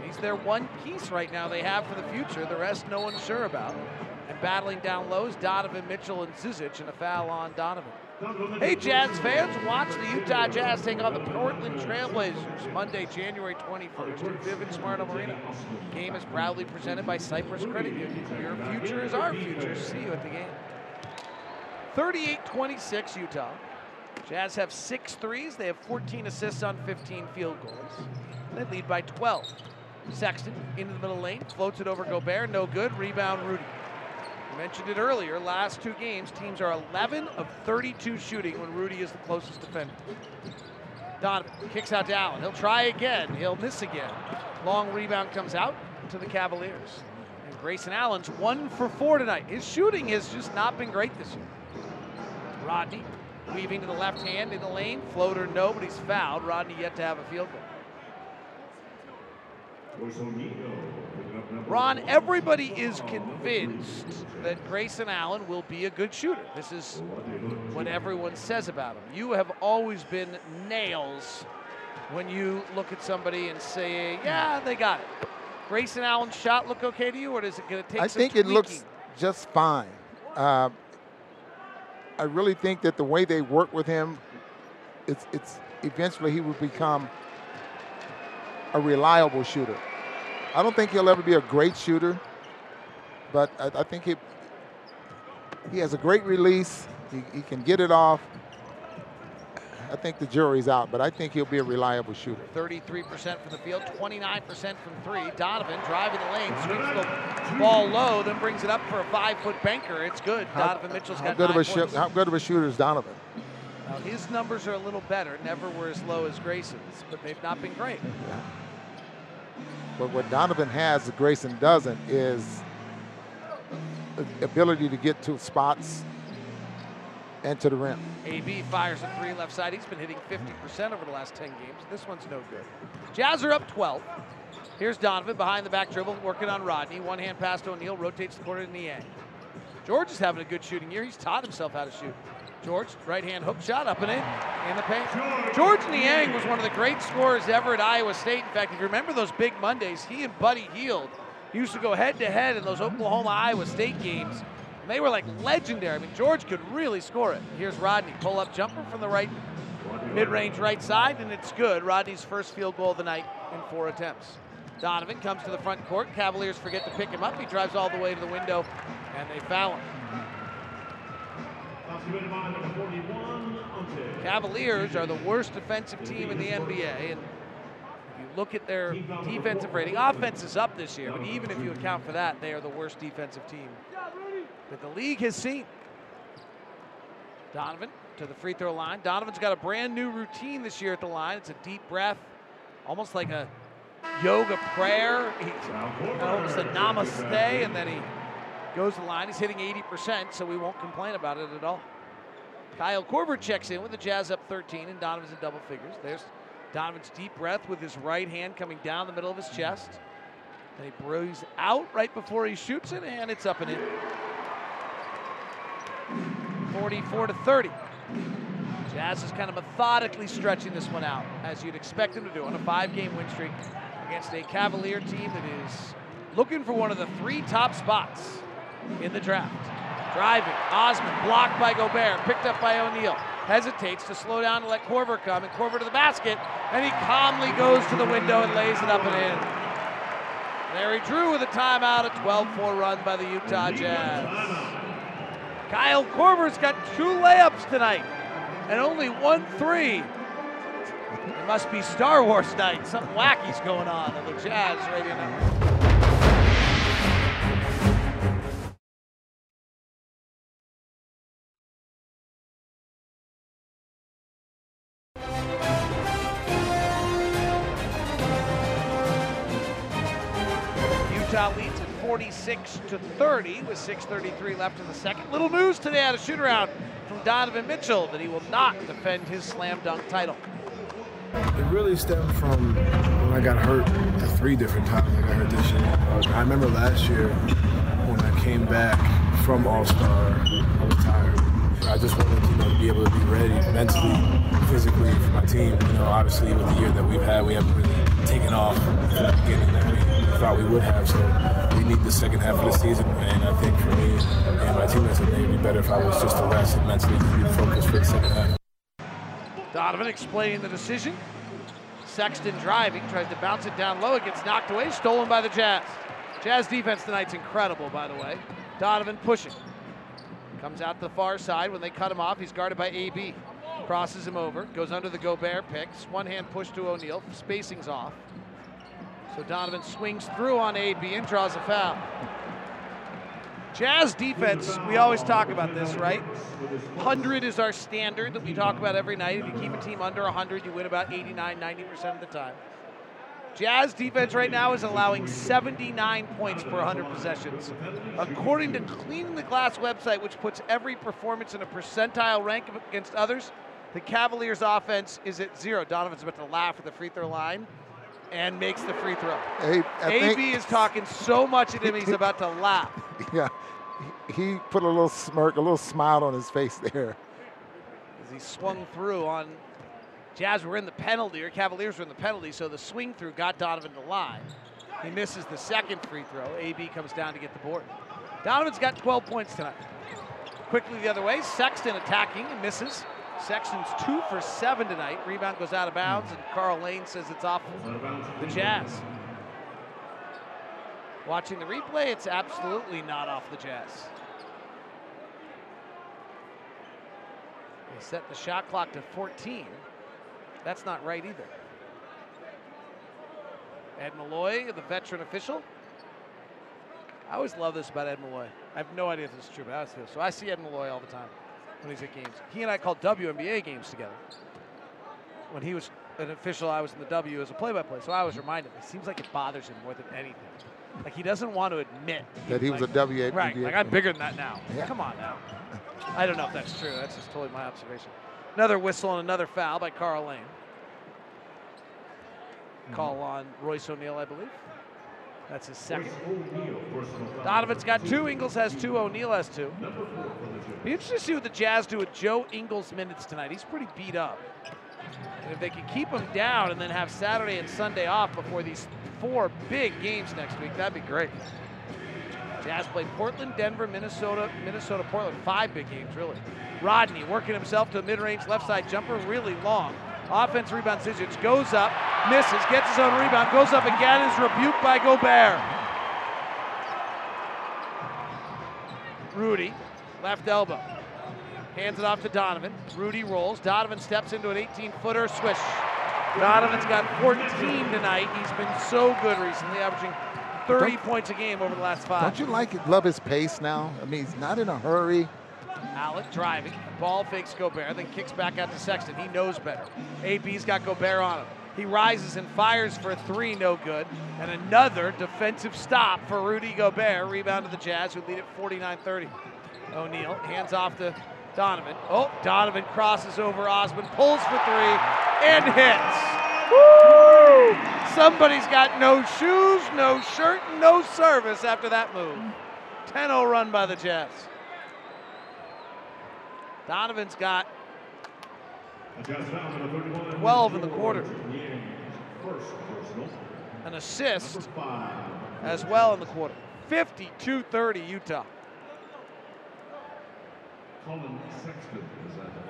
He's their one piece right now they have for the future. The rest no one's sure about. And battling down lows, Donovan Mitchell and Zizic, and a foul on Donovan. Hey, Jazz fans, watch the Utah Jazz take on the Portland Trailblazers Monday, January 21st at Vivint Smart Arena. Game is proudly presented by Cyprus Credit Union. Your future is our future. See you at the game. 38-26 Utah. Jazz have six threes. They have 14 assists on 15 field goals. They lead by 12. Sexton into the middle lane, floats it over Gobert, no good. Rebound Rudy mentioned it earlier. Last two games, teams are 11 of 32 shooting when Rudy is the closest defender. Donovan kicks out to Allen. He'll try again. He'll miss again. Long rebound comes out to the Cavaliers. And Grayson Allen's one for four tonight. His shooting has just not been great this year. Rodney weaving to the left hand in the lane. Floater, no, but he's fouled. Rodney yet to have a field goal. Ron, everybody is convinced that Grayson Allen will be a good shooter. This is what everyone says about him. You have always been nails when you look at somebody and say, yeah, they got it. Grayson Allen's shot look okay to you, or is it going to take I think tweaking? it looks just fine. Uh, I really think that the way they work with him, it's, it's eventually he will become a reliable shooter. I don't think he'll ever be a great shooter, but I, I think he he has a great release. He, he, can get it off. I think the jury's out, but I think he'll be a reliable shooter. 33% from the field, 29% from three. Donovan driving the lane, sweeps the ball low, then brings it up for a five-foot banker. It's good. How, Donovan Mitchell's how got good of a points. How good of a shooter is Donovan? Well, his numbers are a little better. Never were as low as Grayson's, but they've not been great. Yeah. But what Donovan has that Grayson doesn't is ability to get to spots and to the rim. AB fires a three left side. He's been hitting 50% over the last 10 games. This one's no good. Jazz are up 12. Here's Donovan behind the back dribble, working on Rodney. One hand pass to O'Neale, rotates the corner to Niang. Georges is having a good shooting year. He's taught himself how to shoot. Georges, right hand hook shot up and in, in the paint. Georges Niang was one of the great scorers ever at Iowa State. In fact, if you remember those big Mondays, he and Buddy Hield used to go head to head in those Oklahoma Iowa State games. And they were like legendary. I mean, Georges could really score it. Here's Rodney, pull up jumper from the right, mid range right side, and it's good. Rodney's first field goal of the night in four attempts. Donovan comes to the front court. Cavaliers forget to pick him up. He drives all the way to the window, and they foul him. Cavaliers are the worst defensive team in the NBA, and if you look at their defensive rating, offense is up this year, but even if you account for that, they are the worst defensive team that the league has seen. Donovan to the free throw line. Donovan's got a brand new routine this year at the line. It's a deep breath, almost like a yoga prayer. He's almost a namaste, and then he goes to the line. He's hitting 80%, so we won't complain about it at all. Kyle Korver checks in with the Jazz up 13, and Donovan's in double figures. There's Donovan's deep breath with his right hand coming down the middle of his chest. And he breathes out right before he shoots it, and it's up and in. 44 to 30. Jazz is kind of methodically stretching this one out, as you'd expect him to do on a five-game win streak against a Cavalier team that is looking for one of the three top spots in the draft. Driving, Osman blocked by Gobert, picked up by O'Neale. Hesitates to slow down to let Korver come, and Korver to the basket, and he calmly goes to the window and lays it up and in. Larry Drew with a timeout, a 12-4 run by the Utah Jazz. Kyle Korver's got two layups tonight and only one three. It must be Star Wars night. Something wacky's going on on the Jazz right network. Utah leads at 46 to 30 with 6:33 left in the second. Little news today out of shoot around from Donovan Mitchell that he will not defend his slam dunk title. It really stemmed from when I got hurt three different times. I got hurt this year. I remember last year when I came back from All Star, I was tired. I just wanted you know, to be able to be ready mentally, physically for my team. You know, obviously with the year that we've had, we haven't really taken off from the beginning that we thought we would have. So we need the second half of the season, and I think for me and my teammates, it may be better if I was just to rest and mentally be focused for the second half. Donovan explaining the decision. Sexton driving, tries to bounce it down low. It gets knocked away, stolen by the Jazz. Jazz defense tonight's incredible, by the way. Donovan pushing. Comes out to the far side. When they cut him off, he's guarded by AB. Crosses him over, goes under the Gobert picks. One hand push to O'Neale. Spacing's off. So Donovan swings through on AB and draws a foul. Jazz defense, we always talk about this, right? 100 is our standard that we talk about every night. If you keep a team under 100, you win about 89, 90% of the time. Jazz defense right now is allowing 79 points per 100 possessions. According to Cleaning the Glass website, which puts every performance in a percentile rank against others, the Cavaliers' offense is at zero. Donovan's about to laugh at the free throw line and makes the free throw. Hey, AB is talking so much at him, he's about to laugh. Yeah, he he put a little smirk, a little smile on his face there. as he swung through on Jazz were in the penalty, or Cavaliers were in the penalty, so the swing through got Donovan to line. He misses the second free throw. AB comes down to get the board. Donovan's got 12 points tonight. Quickly the other way, Sexton attacking and misses. Sexton's two for seven tonight. Rebound goes out of bounds, and Karl Lane says it's off the Jazz. Watching the replay, it's absolutely not off the Jazz. They set the shot clock to 14. That's not right either. Ed Malloy, the veteran official. I always love this about Ed Malloy. I have no idea if this is true, but I always feel so. I see Ed Malloy all the time when he's at games. He and I called WNBA games together. When he was an official, I was in the W as a play-by-play, so I was reminded. It seems like it bothers him more than anything. Like he doesn't want to admit That he was like- a WNBA Right, like I'm bigger than that now. Yeah. Come on now. I don't know if that's true. That's just totally my observation. Another whistle and another foul by Karl Lane. Call mm-hmm. on Royce O'Neale, I believe. That's his second. Donovan's got two. Ingles has two. O'Neale has two. Be interesting to see what the Jazz do with Joe Ingles' minutes tonight. He's pretty beat up. And if they can keep him down and then have Saturday and Sunday off before these four big games next week, that'd be great. Jazz played Portland, Denver, Minnesota, Minnesota, Portland. Five big games, really. Rodney working himself to a mid-range left side jumper, really long. Offense rebound Zizic goes up, misses, gets his own rebound, goes up again, is rebuked by Gobert. Rudy, left elbow. Hands it off to Donovan. Rudy rolls. Donovan steps into an 18-footer swish. Donovan's got 14 tonight. He's been so good recently, averaging 30 points a game over the last five. Don't you like it, love his pace now? I mean, he's not in a hurry. Alec driving. Ball fakes Gobert, then kicks back out to Sexton. He knows better. AB's got Gobert on him. He rises and fires for three, no good. And another defensive stop for Rudy Gobert. Rebound to the Jazz, who lead at 49 30. O'Neale hands off to Donovan. Oh, Donovan crosses over Osman, pulls for three, and hits. Woo! Somebody's got no shoes, no shirt, no service after that move. 10 0 run by the Jazz. Donovan's got 12 in the quarter. An assist as well in the quarter. 52 30 Utah.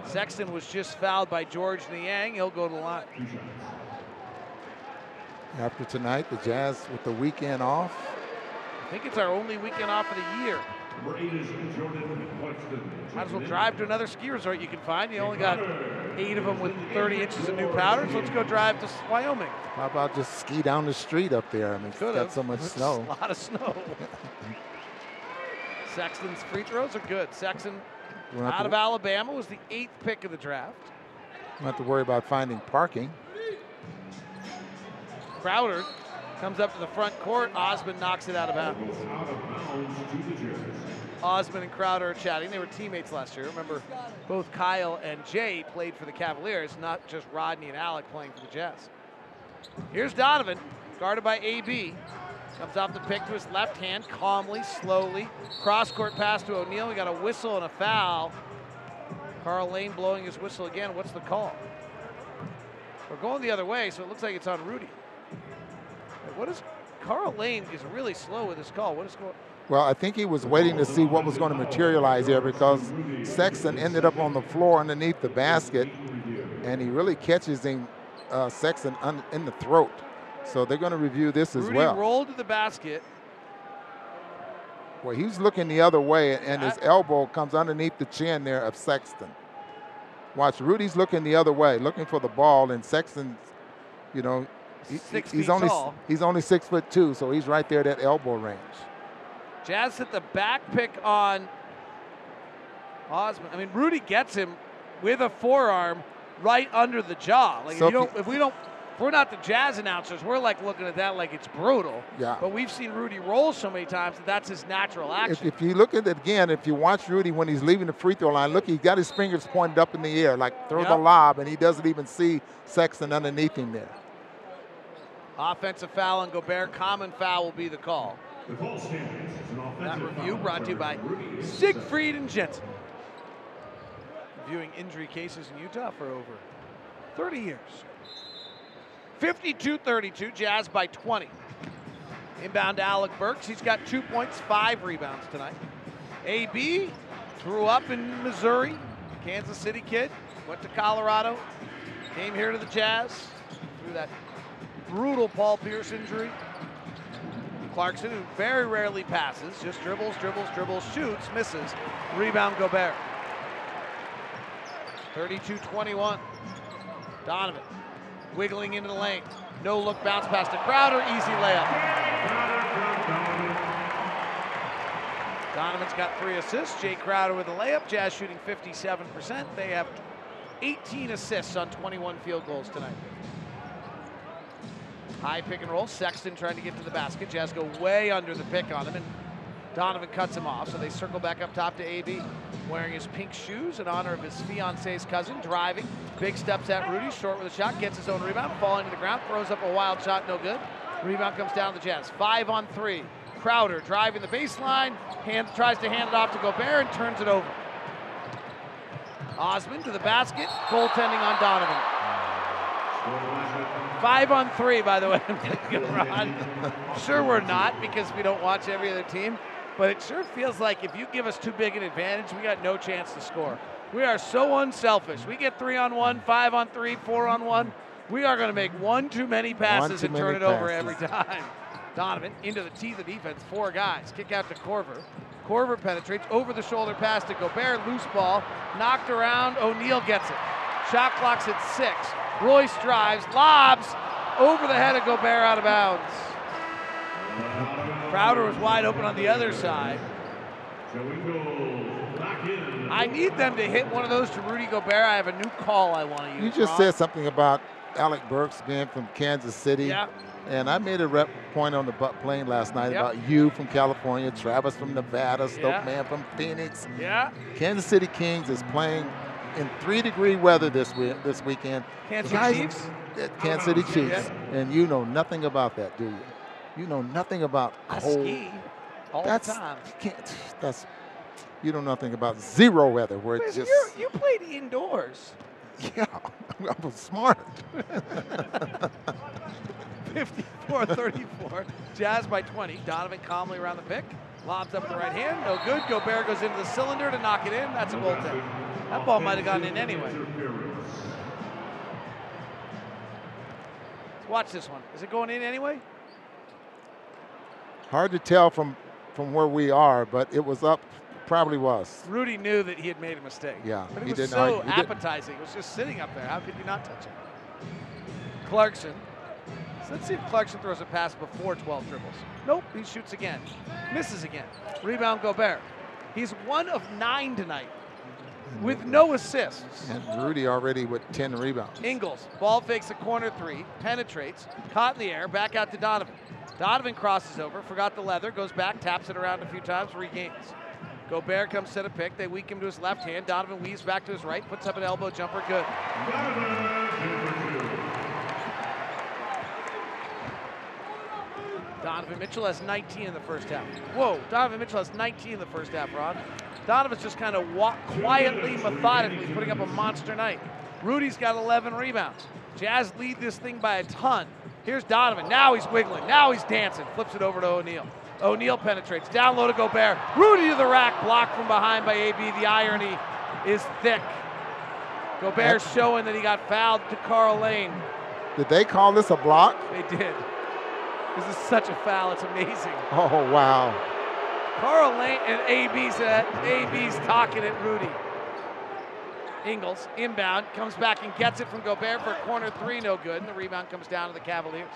Sexton was just fouled by Georges Niang. He'll go to the line. After tonight, the Jazz with the weekend off. I think it's our only weekend off of the year. Might as well drive to another ski resort you can find. You only got eight of them with 30 inches of new powder, so let's go drive to Wyoming. How about just ski down the street up there? I mean, it's got so much There's snow. A lot of snow. Sexton's free throws are good. Sexton You won't have out to- of Alabama was the eighth pick of the draft. Don't have to worry about finding parking. Crowder comes up to the front court. Osman knocks it out of bounds. Osman and Crowder are chatting. They were teammates last year. Remember, both Kyle and Jae played for the Cavaliers, not just Rodney and Alec playing for the Jazz. Here's Donovan, guarded by AB. Comes off the pick to his left hand, calmly, slowly. Cross court pass to O'Neale. We got a whistle and a foul. Karl Lane blowing his whistle again. What's the call? We're going the other way, so it looks like it's on Rudy. What is Karl Lane is really slow with his call. What is going? Well, I think he was waiting to see what was going to materialize here because Sexton ended up on the floor underneath the basket, and he really catches him, uh, Sexton un- in the throat. So they're going to review this as Rudy well. rolled to the basket. Well, he's looking the other way, and his elbow comes underneath the chin there of Sexton. Watch, Rudy's looking the other way, looking for the ball, and Sexton's, you know, he- Six he's only tall. he's only six foot two, so he's right there at that elbow range. Jazz hit the back pick on Osman. I mean, Rudy gets him with a forearm right under the jaw. Like So if, you if don't, if we don't, if we're not the Jazz announcers, we're like looking at that like it's brutal. Yeah. But we've seen Rudy roll so many times that that's his natural action. if you look at it again, if you watch Rudy when he's leaving the free throw line, look, he's got his fingers pointed up in the air, like throw the lob, and he doesn't even see Sexton underneath him there. Offensive foul on Gobert. Common foul will be the call. That review brought to you by Siegfried and Jensen. Viewing injury cases in Utah for over 30 years. 52-32, Jazz by 20. Inbound to Alec Burks. He's got two points, five rebounds tonight. AB grew up in Missouri, Kansas City kid, went to Colorado, came here to the Jazz through that brutal Paul Pierce injury. Clarkson, who very rarely passes, just dribbles, dribbles, dribbles, shoots, misses. Rebound Gobert. 32-21. Donovan wiggling into the lane. No look bounce pass to Crowder. Easy layup. Donovan's got three assists. Jae Crowder with a layup. Jazz shooting 57%. They have 18 assists on 21 field goals tonight. High pick and roll. Sexton trying to get to the basket. Jazz go way under the pick on him, and Donovan cuts him off. So they circle back up top to AB, wearing his pink shoes in honor of his fiance's cousin, driving. Big steps at Rudy, short with a shot, gets his own rebound, falling to the ground, throws up a wild shot, no good. Rebound comes down to the Jazz. Five on three. Crowder driving the baseline, hand, tries to hand it off to Gobert and turns it over. Osman to the basket, goaltending on Donovan. Five on three, by the way. I'm thinking, Ron. sure, we're not because we don't watch every other team, but it sure feels like if you give us too big an advantage, we got no chance to score. We are so unselfish. We get three on one, five on three, four on one. We are going to make one too many passes too and turn it over every time. Donovan into the teeth of defense, four guys. Kick out to Korver. Korver penetrates over the shoulder pass to Gobert, loose ball, knocked around. O'Neale gets it. Shot clock's at six. Royce drives, lobs over the head of Gobert out of bounds. Crowder was wide open on the other side. I need them to hit one of those to Rudy Gobert. I have a new call I want to use. You just Ron. said something about Alec Burks being from Kansas City. Yeah. And I made a rep point on the butt plane last night Yep. about you from California, Travis from Nevada, Stoke Yeah. Man from Phoenix. Yeah. Kansas City Kings is playing in three degree weather this week, this weekend. Kansas guys- City Chiefs? Kansas City Chiefs, Yeah. and you know nothing about that, do you? You know nothing about cold. ski all that's the time. you can't. That's you know nothing about zero weather where it's just you're- played indoors. yeah. I'm smart. 54-34. Jazz by 20. Donovan calmly around the pick. Lobs up the right hand. No good. Gobert goes into the cylinder to knock it in. That's a goaltend. That ball might have gone in anyway. Let's watch this one. Is it going in anyway? Hard to tell from from where we are, but it was up. Probably was. Rudy knew that he had made a mistake. Yeah, But it he was so argue- appetizing. It was just sitting up there. How could you not touch it? Clarkson. So let's see if Clarkson throws a pass before 12 dribbles. Nope, he shoots again. Misses again. Rebound Gobert. He's one of nine tonight with no assists. And Rudy already with 10 rebounds. Ingles, ball fakes a corner three, penetrates, caught in the air, back out to Donovan. Donovan crosses over, forgot the leather, goes back, taps it around a few times, regains. Gobert comes set a pick, they weak him to his left hand. Donovan weaves back to his right, puts up an elbow jumper, good. Donovan Mitchell has 19 in the first half. Whoa, Donovan Mitchell has 19 in the first half, Ron. Donovan's just kind of walk quietly, methodically putting up a monster night. Rudy's got 11 rebounds. Jazz lead this thing by a ton. Here's Donovan. Now he's wiggling. Now he's dancing. Flips it over to O'Neale. O'Neale penetrates. Down low to Gobert. Rudy to the rack. Blocked from behind by AB. The irony is thick. Gobert showing that he got fouled to Karl Lane. Did they call this a block? They did. This is such a foul. It's amazing. Oh wow. Karl Lane and AB's at AB's talking at Rudy. Ingles inbound comes back and gets it from Gobert for a corner three, no good, and the rebound comes down to the Cavaliers.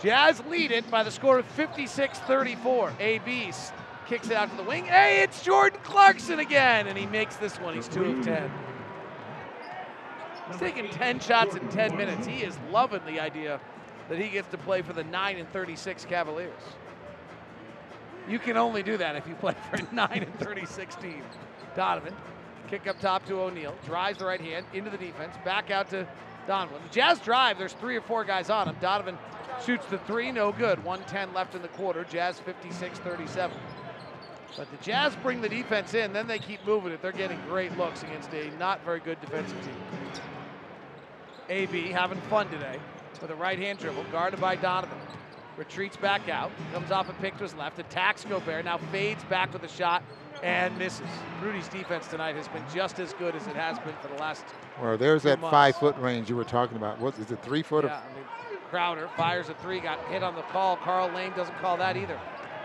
Jazz lead it by the score of 56-34. AB kicks it out to the wing. Hey, it's Jordan Clarkson again, and he makes this one. He's two of ten. He's taken 10 shots in 10 minutes. He is loving the idea that he gets to play for the 9 and 36 Cavaliers. You can only do that if you play for a 9 and 36 team. Donovan, kick up top to O'Neale, drives the right hand into the defense, back out to Donovan. The Jazz drive, there's three or four guys on him. Donovan shoots the three, no good. 110 left in the quarter. Jazz 56 37. But the Jazz bring the defense in, then they keep moving it. They're getting great looks against a not very good defensive team. AB having fun today with a right hand dribble, guarded by Donovan. Retreats back out, comes off a pick to his left, attacks Gobert, now fades back with a shot and misses. Rudy's defense tonight has been just as good as it has been for the last. Well, there's that months. five foot range you were talking about. What is it, three foot? Yeah, I mean, Crowder fires a three, got hit on the call. Karl Lane doesn't call that either.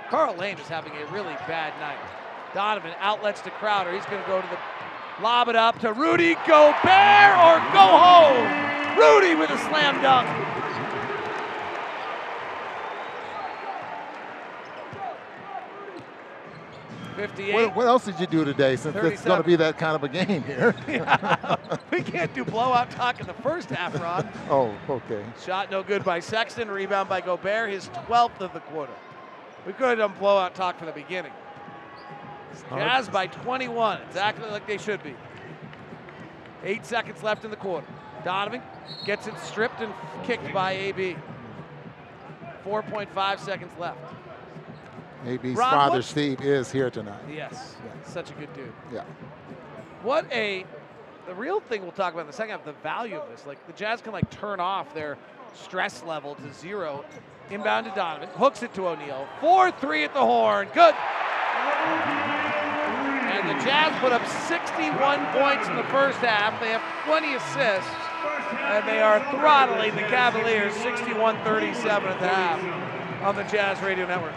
Karl Lane is having a really bad night. Donovan outlets to Crowder. He's going to go to the lob it up to Rudy Gobert or go home. Rudy with a slam dunk. Fifty-eight. What, what else did you do today since it's going to be that kind of a game here? we can't do blowout talk in the first half, Ron. oh, okay. Shot no good by Sexton. Rebound by Gobert, his 12th of the quarter. We could have done blowout talk from the beginning. Jazz by 21, exactly like they should be. Eight seconds left in the quarter. Donovan gets it stripped and kicked by AB. 4.5 seconds left. AB's Ron, father, what- Steve, is here tonight. Yes, such a good dude. Yeah. What a the real thing we'll talk about in the second half, the value of this. Like the Jazz can like turn off their stress level to zero. Inbound to Donovan, hooks it to O'Neale. 4-3 at the horn. Good. And the Jazz put up 61 points in the first half. They have 20 assists. And they are throttling the Cavaliers 61-37 at the half on the Jazz Radio Network.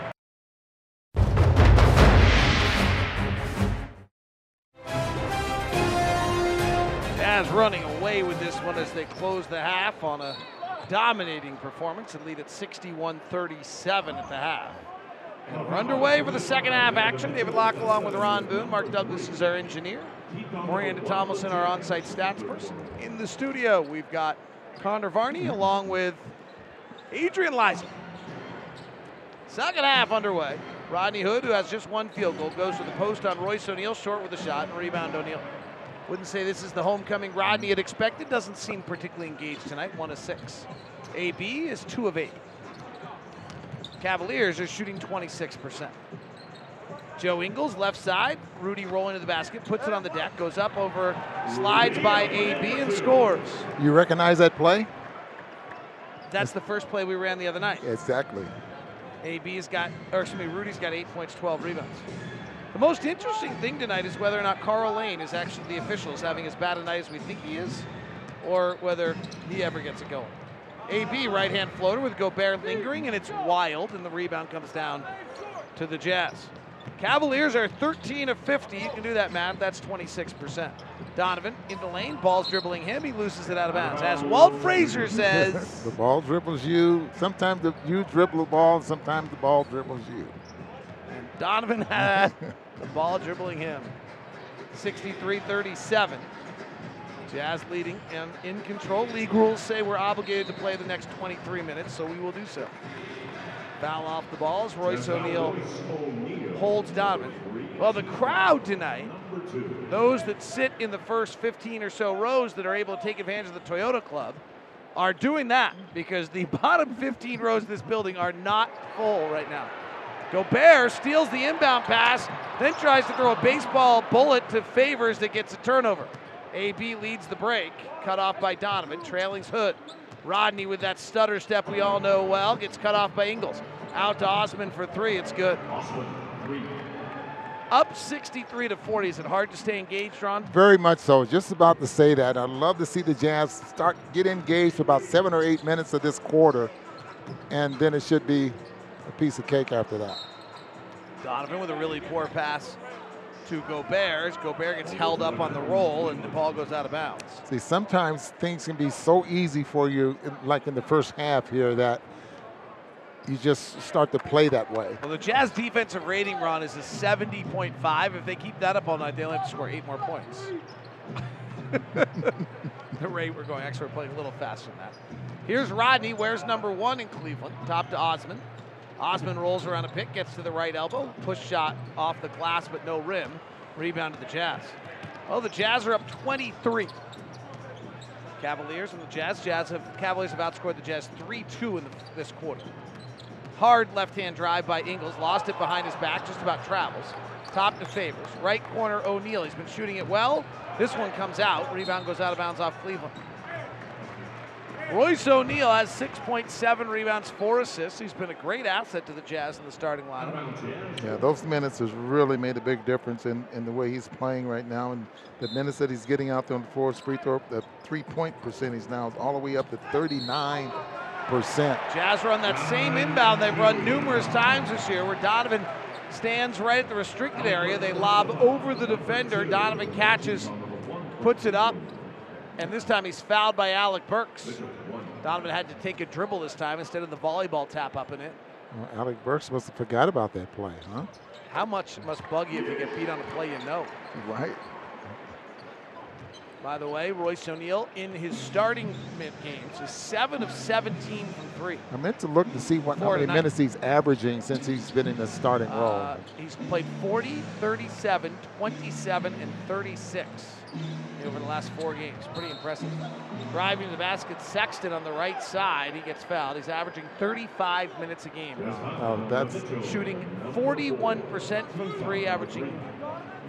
Jazz running away with this one as they close the half on a dominating performance and lead at 61 37 at the half. And we're underway for the second half action. David Locke along with Ron Boone. Mark Douglas is our engineer. Miranda Tomlinson, our on site stats person. In the studio, we've got Connor Varney along with Adrian Lizer. Second half underway. Rodney Hood, who has just one field goal, goes to the post on Royce O'Neale, short with a shot, and rebound O'Neale. Wouldn't say this is the homecoming Rodney had expected. Doesn't seem particularly engaged tonight. One of six. AB is two of eight. Cavaliers are shooting 26%. Joe Ingles, left side. Rudy rolling to the basket, puts it on the deck, goes up over, slides by AB and scores. You recognize that play? That's the first play we ran the other night. Exactly. AB's got, or excuse me, Rudy's got eight points, 12 rebounds. The most interesting thing tonight is whether or not Karl Lane is actually the official, is having as bad a night as we think he is, or whether he ever gets it going. AB right hand floater with Gobert lingering, and it's wild, and the rebound comes down to the Jazz. Cavaliers are 13 of 50. You can do that math. That's 26%. Donovan in the lane, ball's dribbling him. He loses it out of bounds. As Walt Frazier says, the ball dribbles you. Sometimes the, you dribble the ball, sometimes the ball dribbles you. And Donovan had the ball dribbling him. 63 37. Jazz leading and in control. League rules say we're obligated to play the next 23 minutes, so we will do so. Foul off the balls. Royce O'Neale holds Donovan. Well, the crowd tonight, those that sit in the first 15 or so rows that are able to take advantage of the Toyota Club, are doing that because the bottom 15 rows of this building are not full right now. Gobert steals the inbound pass, then tries to throw a baseball bullet to Favors that gets a turnover. AB leads the break, cut off by Donovan, trailing's Hood. Rodney with that stutter step we all know well gets cut off by Ingles. Out to Osman for three. It's good. Up 63 to 40. Is it hard to stay engaged, Ron? Very much so. Just about to say that. I'd love to see the Jazz start get engaged for about seven or eight minutes of this quarter, and then it should be a piece of cake after that. Donovan with a really poor pass to Gobert. Gobert gets held up on the roll, and the ball goes out of bounds. See, sometimes things can be so easy for you, like in the first half here, that you just start to play that way. Well, the Jazz defensive rating, Ron, is a 70.5. If they keep that up all night, they'll have to score eight more points. the rate we're going, actually, we're playing a little faster than that. Here's Rodney, wears number one in Cleveland, top to Osman. Osman rolls around a pick, gets to the right elbow, push shot off the glass, but no rim. Rebound to the Jazz. Well, the Jazz are up 23. Cavaliers and the Jazz. Jazz have Cavaliers have outscored the Jazz 3-2 in the, this quarter. Hard left-hand drive by Ingles, lost it behind his back, just about travels. Top to Favors. Right corner O'Neale. He's been shooting it well. This one comes out. Rebound goes out of bounds off Cleveland. Royce O'Neale has 6.7 rebounds, four assists. He's been a great asset to the Jazz in the starting lineup. Yeah, those minutes has really made a big difference in, in the way he's playing right now. And the minutes that he's getting out there on the floor, free throw, the three-point percentage now is all the way up to 39 percent. Jazz run that same inbound they've run numerous times this year, where Donovan stands right at the restricted area. They lob over the defender. Donovan catches, puts it up, and this time he's fouled by Alec Burks. Donovan had to take a dribble this time instead of the volleyball tap up in it. Well, Alec Burks must have forgot about that play, huh? How much must bug you if you get beat on a play you know? Right. By the way, Royce O'Neale in his starting mid games is 7 of 17 from 3. I meant to look to see what, how many minutes he's averaging since he's been in the starting uh, role. He's played 40, 37, 27, and 36 over the last four games. Pretty impressive. Driving the basket, Sexton on the right side. He gets fouled. He's averaging 35 minutes a game. Oh, that's shooting 41% from three, averaging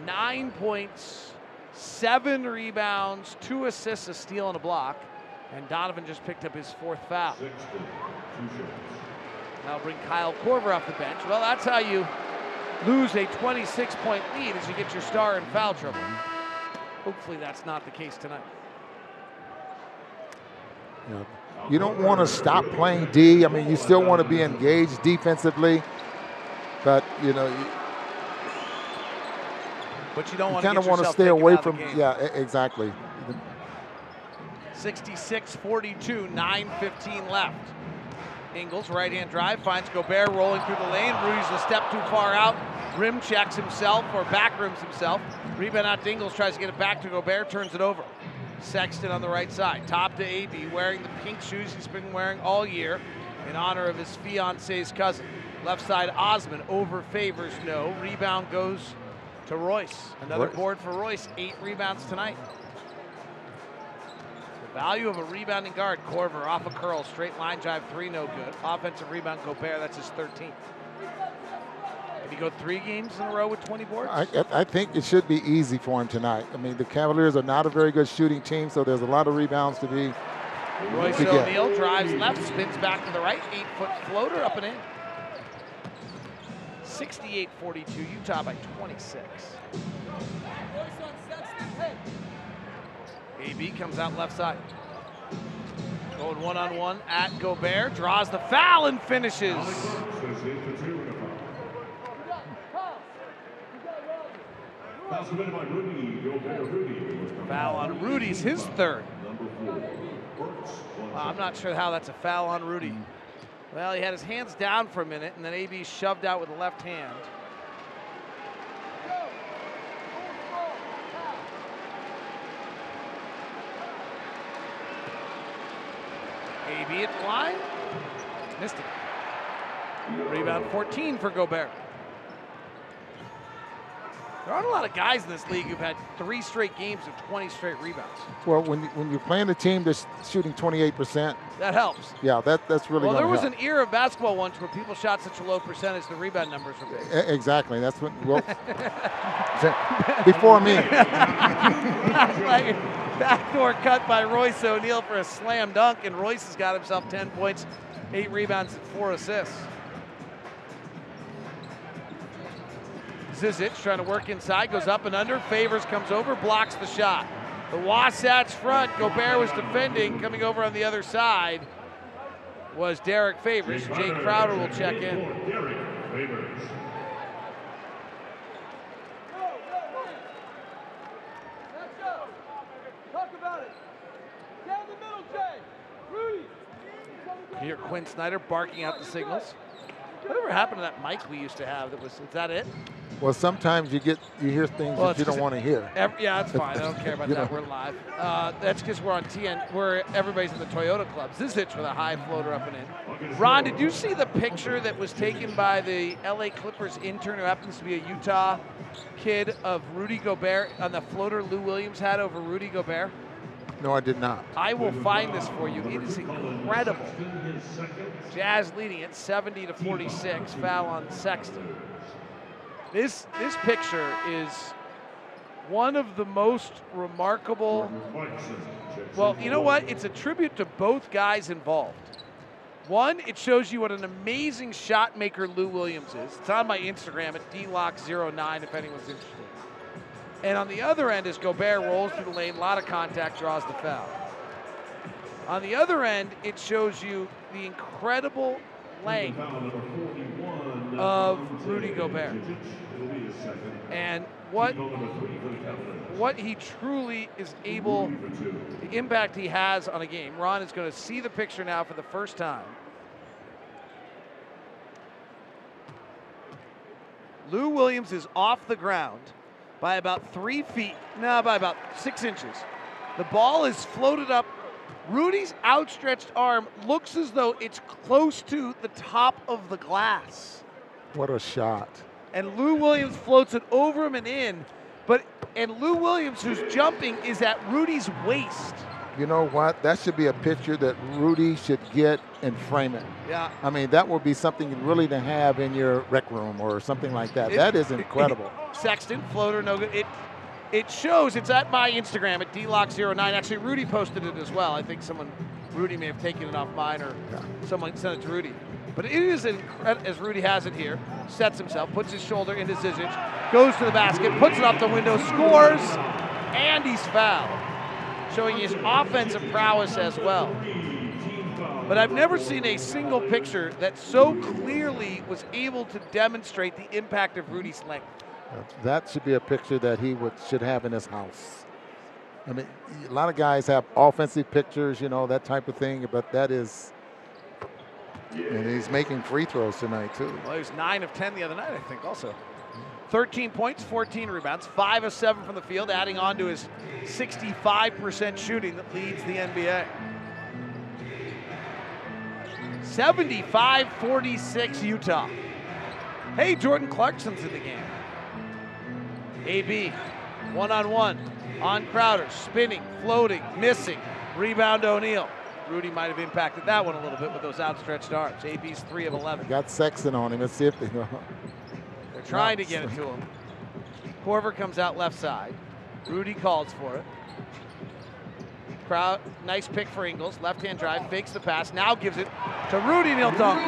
nine points, seven rebounds, two assists, a steal, and a block. And Donovan just picked up his fourth foul. Now bring Kyle Korver off the bench. Well, that's how you lose a 26 point lead as you get your star in foul trouble. Hopefully that's not the case tonight. Yeah. You don't want to stop playing D. I mean, you still want to be engaged defensively, but you know. You, but you don't want kind of want to stay away from. Yeah, exactly. 66-42, 9:15 left. Ingles right hand drive finds Gobert rolling through the lane. Rudy's a step too far out. Rim checks himself or back rims himself. Rebound out to Ingles, tries to get it back to Gobert, turns it over. Sexton on the right side. Top to AB, wearing the pink shoes he's been wearing all year in honor of his fiance's cousin. Left side, Osman over favors no. Rebound goes to Royce. Another Royce. board for Royce. Eight rebounds tonight. The value of a rebounding guard, Korver, off a curl, straight line drive, three, no good. Offensive rebound, Gobert, that's his 13th. Did he go three games in a row with 20 boards? I, I- think it should be easy for him tonight. I mean, the Cavaliers are not a very good shooting team, so there's a lot of rebounds to be. Royce. O'Neale drives left, spins back to the right, eight foot floater up and in. 68 42, Utah by 26. AB comes out left side. Going one on one at Gobert, draws the foul and finishes. Foul committed by Rudy Gobert. Rudy. Foul on Rudy's his third. Number four. Burks. Wow, I'm not sure how that's a foul on Rudy. Well, he had his hands down for a minute, and then AB shoved out with the left hand. AB at line. Missed it. Rebound 14 for Gobert. There aren't a lot of guys in this league who've had three straight games of 20 straight rebounds. Well, when, when you're playing a team that's shooting 28%, That helps. yeah, that, that's really good. Well, there was help. an era of basketball once where people shot such a low percentage, the rebound numbers were big. E- exactly. That's what. Well, before me. like, backdoor cut by Royce O'Neale for a slam dunk, and Royce has got himself 10 points, eight rebounds, and four assists. Zizic trying to work inside, goes up and under. Favors comes over, blocks the shot. The Wasatch front, Gobert was defending. Coming over on the other side was Derrick Favors. Jae Crowder will check in. You Quin Snyder barking out the signals. Whatever happened to that mic we used to have? That was is that it? Well, sometimes you get you hear things Well, that you don't want to hear. Ev- yeah, that's fine. I don't care about that. know. We're live. Uh, that's because we're on TN. We're everybody's in the Toyota clubs. club. Zizic with a high floater up and in. Ron, did you see the picture that was taken by the LA Clippers intern who happens to be a Utah kid of Rudy Gobert on the floater Lou Williams had over Rudy Gobert? No, I did not. I will find this for you. It is incredible. Jazz leading it 70 to 46. Foul on Sexton. This this picture is one of the most remarkable. Well, you know what? It's a tribute to both guys involved. One, it shows you what an amazing shot maker Lou Williams is. It's on my Instagram at dlocke09 if anyone's interested. And on the other end as Gobert rolls through the lane, a lot of contact, draws the foul. On the other end, it shows you the incredible length of Rudy Gobert and what what he truly is able, the impact he has on a game. Ron is going to see the picture now for the first time. Lou Williams is off the ground by about three feet, no, by about six inches. The ball is floated up. Rudy's outstretched arm looks as though it's close to the top of the glass. What a shot. And Lou Williams floats it over him and in. But and Lou Williams, who's jumping, is at Rudy's waist. You know what? That should be a picture that Rudy should get and frame it. Yeah. I mean, that would be something really to have in your rec room or something like that. It- that is incredible. Sexton, floater, no good. It it shows, it's at my Instagram at dlocke09. Actually, Rudy posted it as well. I think someone, Rudy may have taken it off mine or someone sent it to Rudy. But it is, incre- as Rudy has it here, sets himself, puts his shoulder into Zizic, goes to the basket, puts it off the window, scores, and he's fouled. Showing his offensive prowess as well. But I've never seen a single picture that so clearly was able to demonstrate the impact of Rudy's length. That should be a picture that he would should have in his house. I mean, a lot of guys have offensive pictures, you know, that type of thing, but that is. And he's making free throws tonight too. Well, he was 9 of 10 the other night, I think, also. 13 points, 14 rebounds, 5 of 7 from the field, adding on to his 65% shooting that leads the NBA. 75 46 Utah. Hey, Jordan Clarkson's in the game. AB, one on one, on Crowder, spinning, floating, missing. Rebound O'Neale. Rudy might have impacted that one a little bit with those outstretched arms. AB's three of 11. Got Sexton on him. Let's see if they trying to get it to him. Korver comes out left side. Rudy calls for it. Crowd, nice pick for Ingles. Left hand drive, fakes the pass, now gives it to Rudy, and he'll dunk.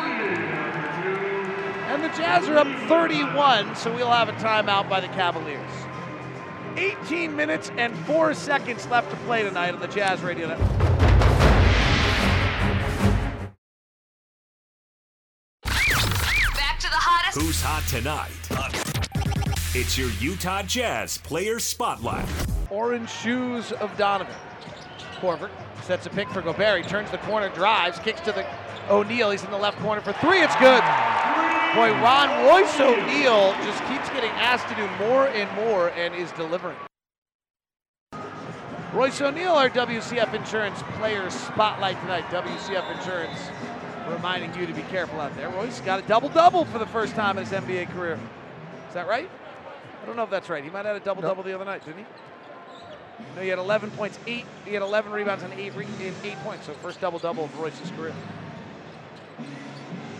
And the Jazz are up 31, so we'll have a timeout by the Cavaliers. 18 minutes and four seconds left to play tonight on the Jazz Radio Network. Who's hot tonight? It's your Utah Jazz Player Spotlight. Orange shoes of Donovan. Korver sets a pick for Gobert. He turns the corner, drives, kicks to the O'Neale. He's in the left corner for three. It's good. Boy, Ron Royce O'Neale just keeps getting asked to do more and more and is delivering. Royce O'Neale, our WCF Insurance Player Spotlight tonight. WCF Insurance reminding you to be careful out there. Royce got a double double for the first time in his NBA career. Is that right? I don't know if that's right. He might have had a double double the other night, didn't he? No, he had 11 points, eight. He had 11 rebounds and eight, in eight points. So first double double of Royce's career.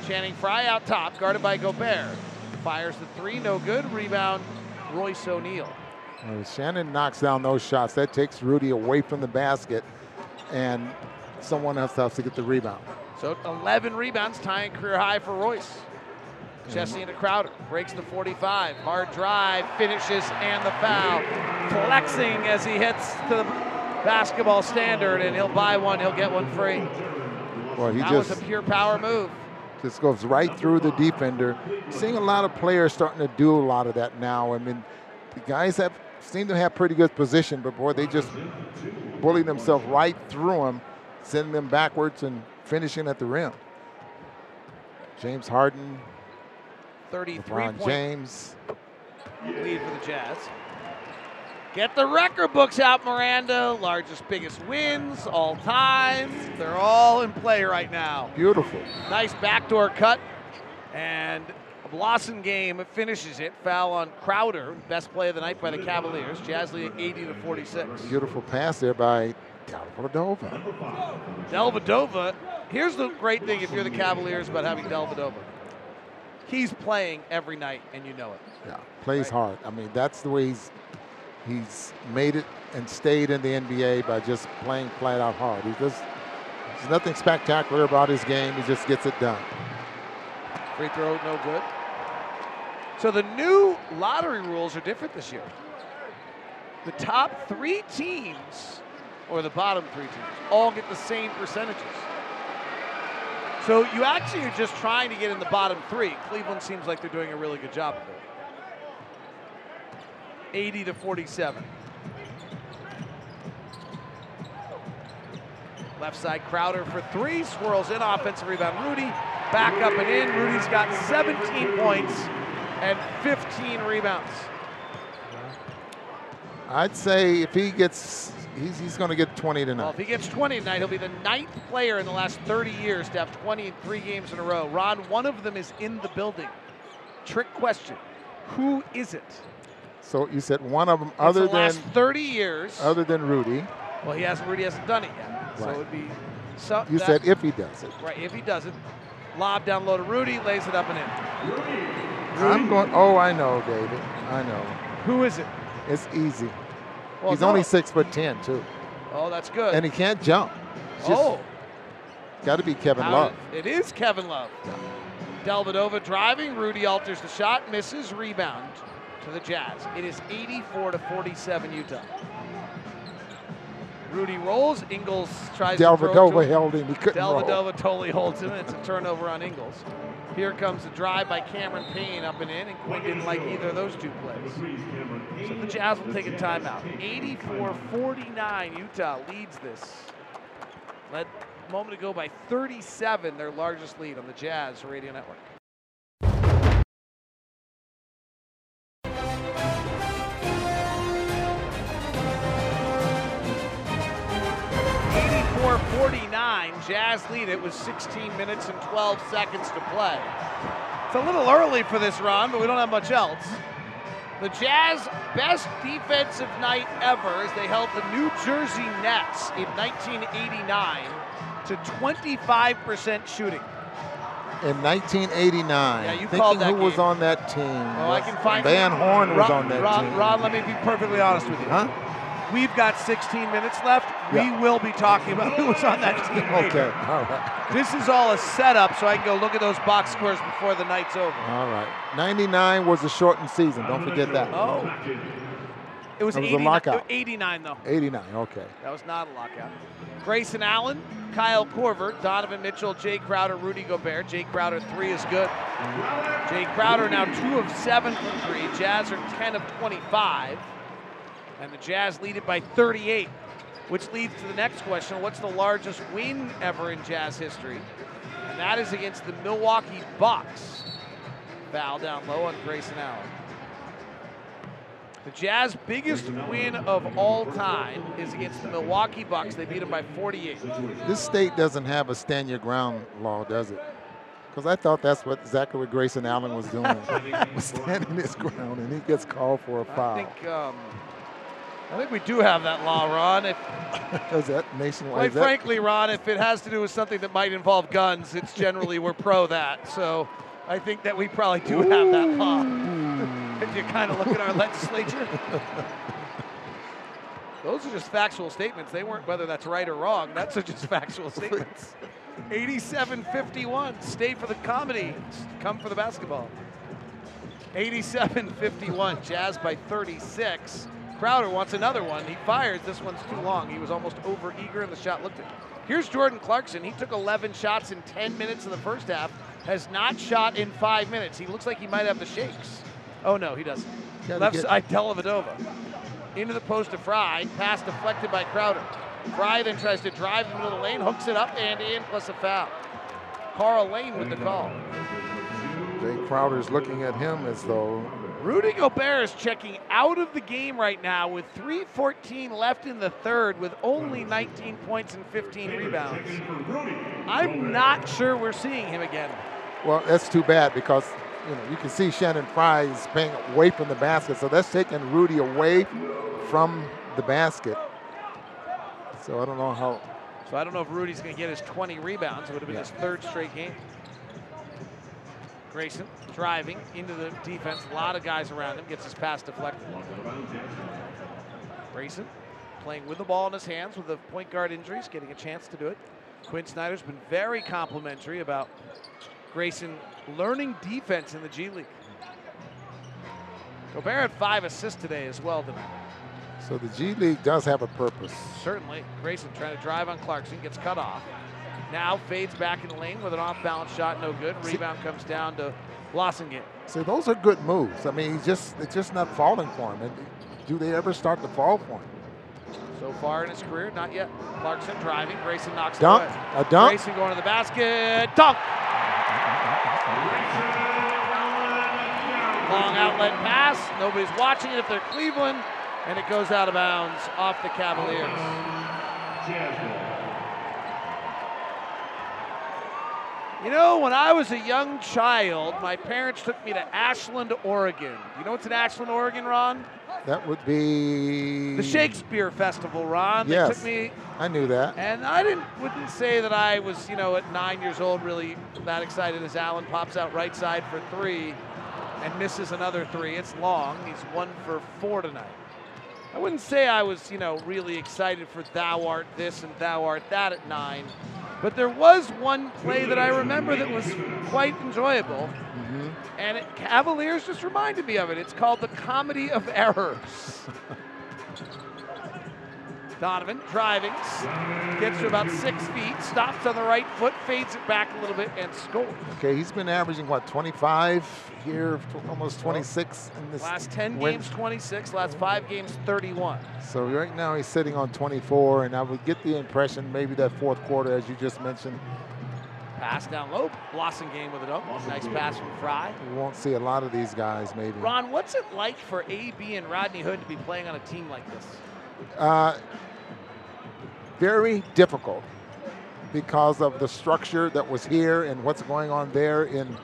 Channing Frye out top, guarded by Gobert. Fires the three, no good. Rebound, Royce O'Neale. Channing knocks down those shots. That takes Rudy away from the basket, and someone else has to get the rebound. So 11 rebounds, tying career high for Royce. Chesney into Crowder, breaks the 45, hard drive, finishes, and the foul. Flexing as he hits the basketball standard, and he'll buy one, he'll get one free. Well, he that just was a pure power move. just goes right through the defender. Seeing a lot of players starting to do a lot of that now. I mean, the guys have seem to have pretty good position, but boy, they just bully themselves right through them, send them backwards and finishing at the rim. James Harden, 33 LeBron point James. lead for the Jazz. Get the record books out, Miranda. Largest, biggest wins all time. They're all in play right now. Beautiful. Nice backdoor cut. And a Blossomgame finishes it. Foul on Crowder. Best play of the night by the Cavaliers. Jazz lead 80 to 46. Beautiful pass there by Dellavedova. Delvedova. Here's the great thing if you're the Cavaliers about having Dellavedova. He's playing every night, and you know it. Yeah, plays hard. I mean, that's the way he's he's made it and stayed in the NBA by just playing flat out hard. He just there's nothing spectacular about his game. He just gets it done. Free throw, no good. So the new lottery rules are different this year. The top three teams, or the bottom three teams, all get the same percentages. So you actually are just trying to get in the bottom three. Cleveland seems like they're doing a really good job of it. 80 to 47. Left side Crowder for three, swirls in offensive rebound. Rudy back up and in. Rudy's got 17 points and 15 rebounds. I'd say if he gets, he's, he's going to get 20 tonight. Well, if he gets 20 tonight, he'll be the ninth player in the last 30 years to have 20 in three games in a row. Ron, one of them is in the building. Trick question: Who is it? So you said one of them, It's other the than last 30 years. other than Rudy. Well, he hasn't. Rudy hasn't done it yet. So it would be. So You said if he does it. Right, if he doesn't. Lob down low to Rudy, lays it up and in. Rudy. I'm going. Oh, I know, David. I know. Who is it? It's easy. Well, he's no. only six foot ten too, Oh, that's good. and he can't jump. It's oh, got to be Kevin how Love. it is Kevin Love. Dellavedova driving. Rudy alters the shot, misses, rebound to the Jazz. It is 84 to 47 Utah. Rudy rolls. Ingles tries it to Dellavedova him. him. He couldn't roll. Dellavedova totally holds him. It's a turnover on Ingles. Here comes the drive by Cameron Payne up and in, and Quin didn't like either of those two plays. So the Jazz will take a timeout. 84-49, Utah leads this. Led a moment ago by 37, their largest lead on the Jazz Radio Network. Jazz lead it with 16 minutes and 12 seconds to play. It's a little early for this run, but we don't have much else. The Jazz best defensive night ever as they held the New Jersey Nets in 1989 to 25% shooting. In 1989, Yeah, you thinking called that who was on that team. Oh, I can find Van Horn was Ron, on that Ron, team. Ron, let me be perfectly honest with you. Huh? We've got 16 minutes left. Yeah. We will be talking about who was on that team. Okay, all right. This is all a setup so I can go look at those box scores before the night's over. All right. 99 was a shortened season. Don't forget that. Oh. It was, It was a 89 lockout. 89, though. 89, okay. That was not a lockout. Grayson Allen, Kyle Korver, Donovan Mitchell, Jae Crowder, Rudy Gobert. Jae Crowder, three is good. Jae Crowder now two of seven from three. Jazz are 10 of 25. And the Jazz lead it by 38, which leads to the next question what's the largest win ever in Jazz history? And that is against the Milwaukee Bucks. Foul down low on Grayson Allen. The Jazz biggest win of all time is against the Milwaukee Bucks. They beat them by 48. This state doesn't have a stand your ground law, does it? Because I thought that's what what Grayson Allen was doing, was standing his ground, and he gets called for a foul. I think um, I think we do have that law, Ron. If, Is that nationwide? quite that- frankly, Ron, if it has to do with something that might involve guns, it's generally we're pro that. So I think that we probably do have that law. if you kind of look at our legislature. Those are just factual statements. They weren't whether that's right or wrong. That's just factual statements. 87-51. Stay for the comedy. Come for the basketball. 87-51. Jazz by 36. Crowder wants another one. He fires. This one's too long. He was almost over eager, and the shot looked at. Here's Jordan Clarkson. He took 11 shots in 10 minutes in the first half. Has not shot in five minutes. He looks like he might have the shakes. Oh no, he doesn't. Gotta Left side, Dellavedova. Into the post to Frye. Pass deflected by Crowder. Frye then tries to drive in the middle of the lane, hooks it up and in, plus a foul. Karl Lane with the call. Uh, Jae Crowder's looking at him as though Rudy Gobert is checking out of the game right now with 3.14 left in the third with only 19 points and 15 rebounds. I'm not sure we're seeing him again. Well, that's too bad because you know you can see Channing Frye is playing away from the basket, so that's taking Rudy away from the basket. So I don't know how. So I don't know if Rudy's going to get his 20 rebounds. It would have been his third straight game. Grayson driving into the defense. A lot of guys around him. Gets his pass deflected. Grayson playing with the ball in his hands with the point guard injuries, getting a chance to do it. Quin Snyder's been very complimentary about Grayson learning defense in the G League. Gobert had five assists today as well tonight. So the G League does have a purpose. Certainly. Grayson trying to drive on Clarkson, gets cut off. Now fades back in the lane with an off balance shot, no good. Rebound comes down to Blossomgame. So those are good moves. I mean, he's just it's just not falling for him. And do they ever start to fall for him? So far in his career, not yet. Clarkson driving, Grayson knocks Dunk. it away. A dunk. Grayson going to the basket, dunk. Long outlet pass. Nobody's watching it if they're Cleveland, and it goes out of bounds off the Cavaliers. You know, when I was a young child, my parents took me to Ashland, Oregon. You know what's in Ashland, Oregon, Ron? That would be The Shakespeare Festival, Ron. They Yes, took me I knew that. and I didn't wouldn't say that I was, you know, at nine years old really that excited as Allen pops out right side for three and misses another three. It's long. He's one for four tonight. I wouldn't say I was, you know, really excited for thou art this and thou art that at nine. But there was one play that I remember that was quite enjoyable. Mm-hmm. And it, Cavaliers just reminded me of it. It's called the Comedy of Errors. Donovan driving, gets to about six feet, stops on the right foot, fades it back a little bit, and scores. Okay, he's been averaging what 25 here, almost 26 in this Last 10 win. games, 26. Last five games, 31. So right now he's sitting on 24, and I would get the impression maybe that fourth quarter, as you just mentioned, Pass down low. Blossomgame with a dunk. Nice pass from Frye. we won't see a lot of these guys maybe. Ron, what's it like for AB and Rodney Hood to be playing on a team like this? Uh, very difficult because of the structure that was here and what's going on there in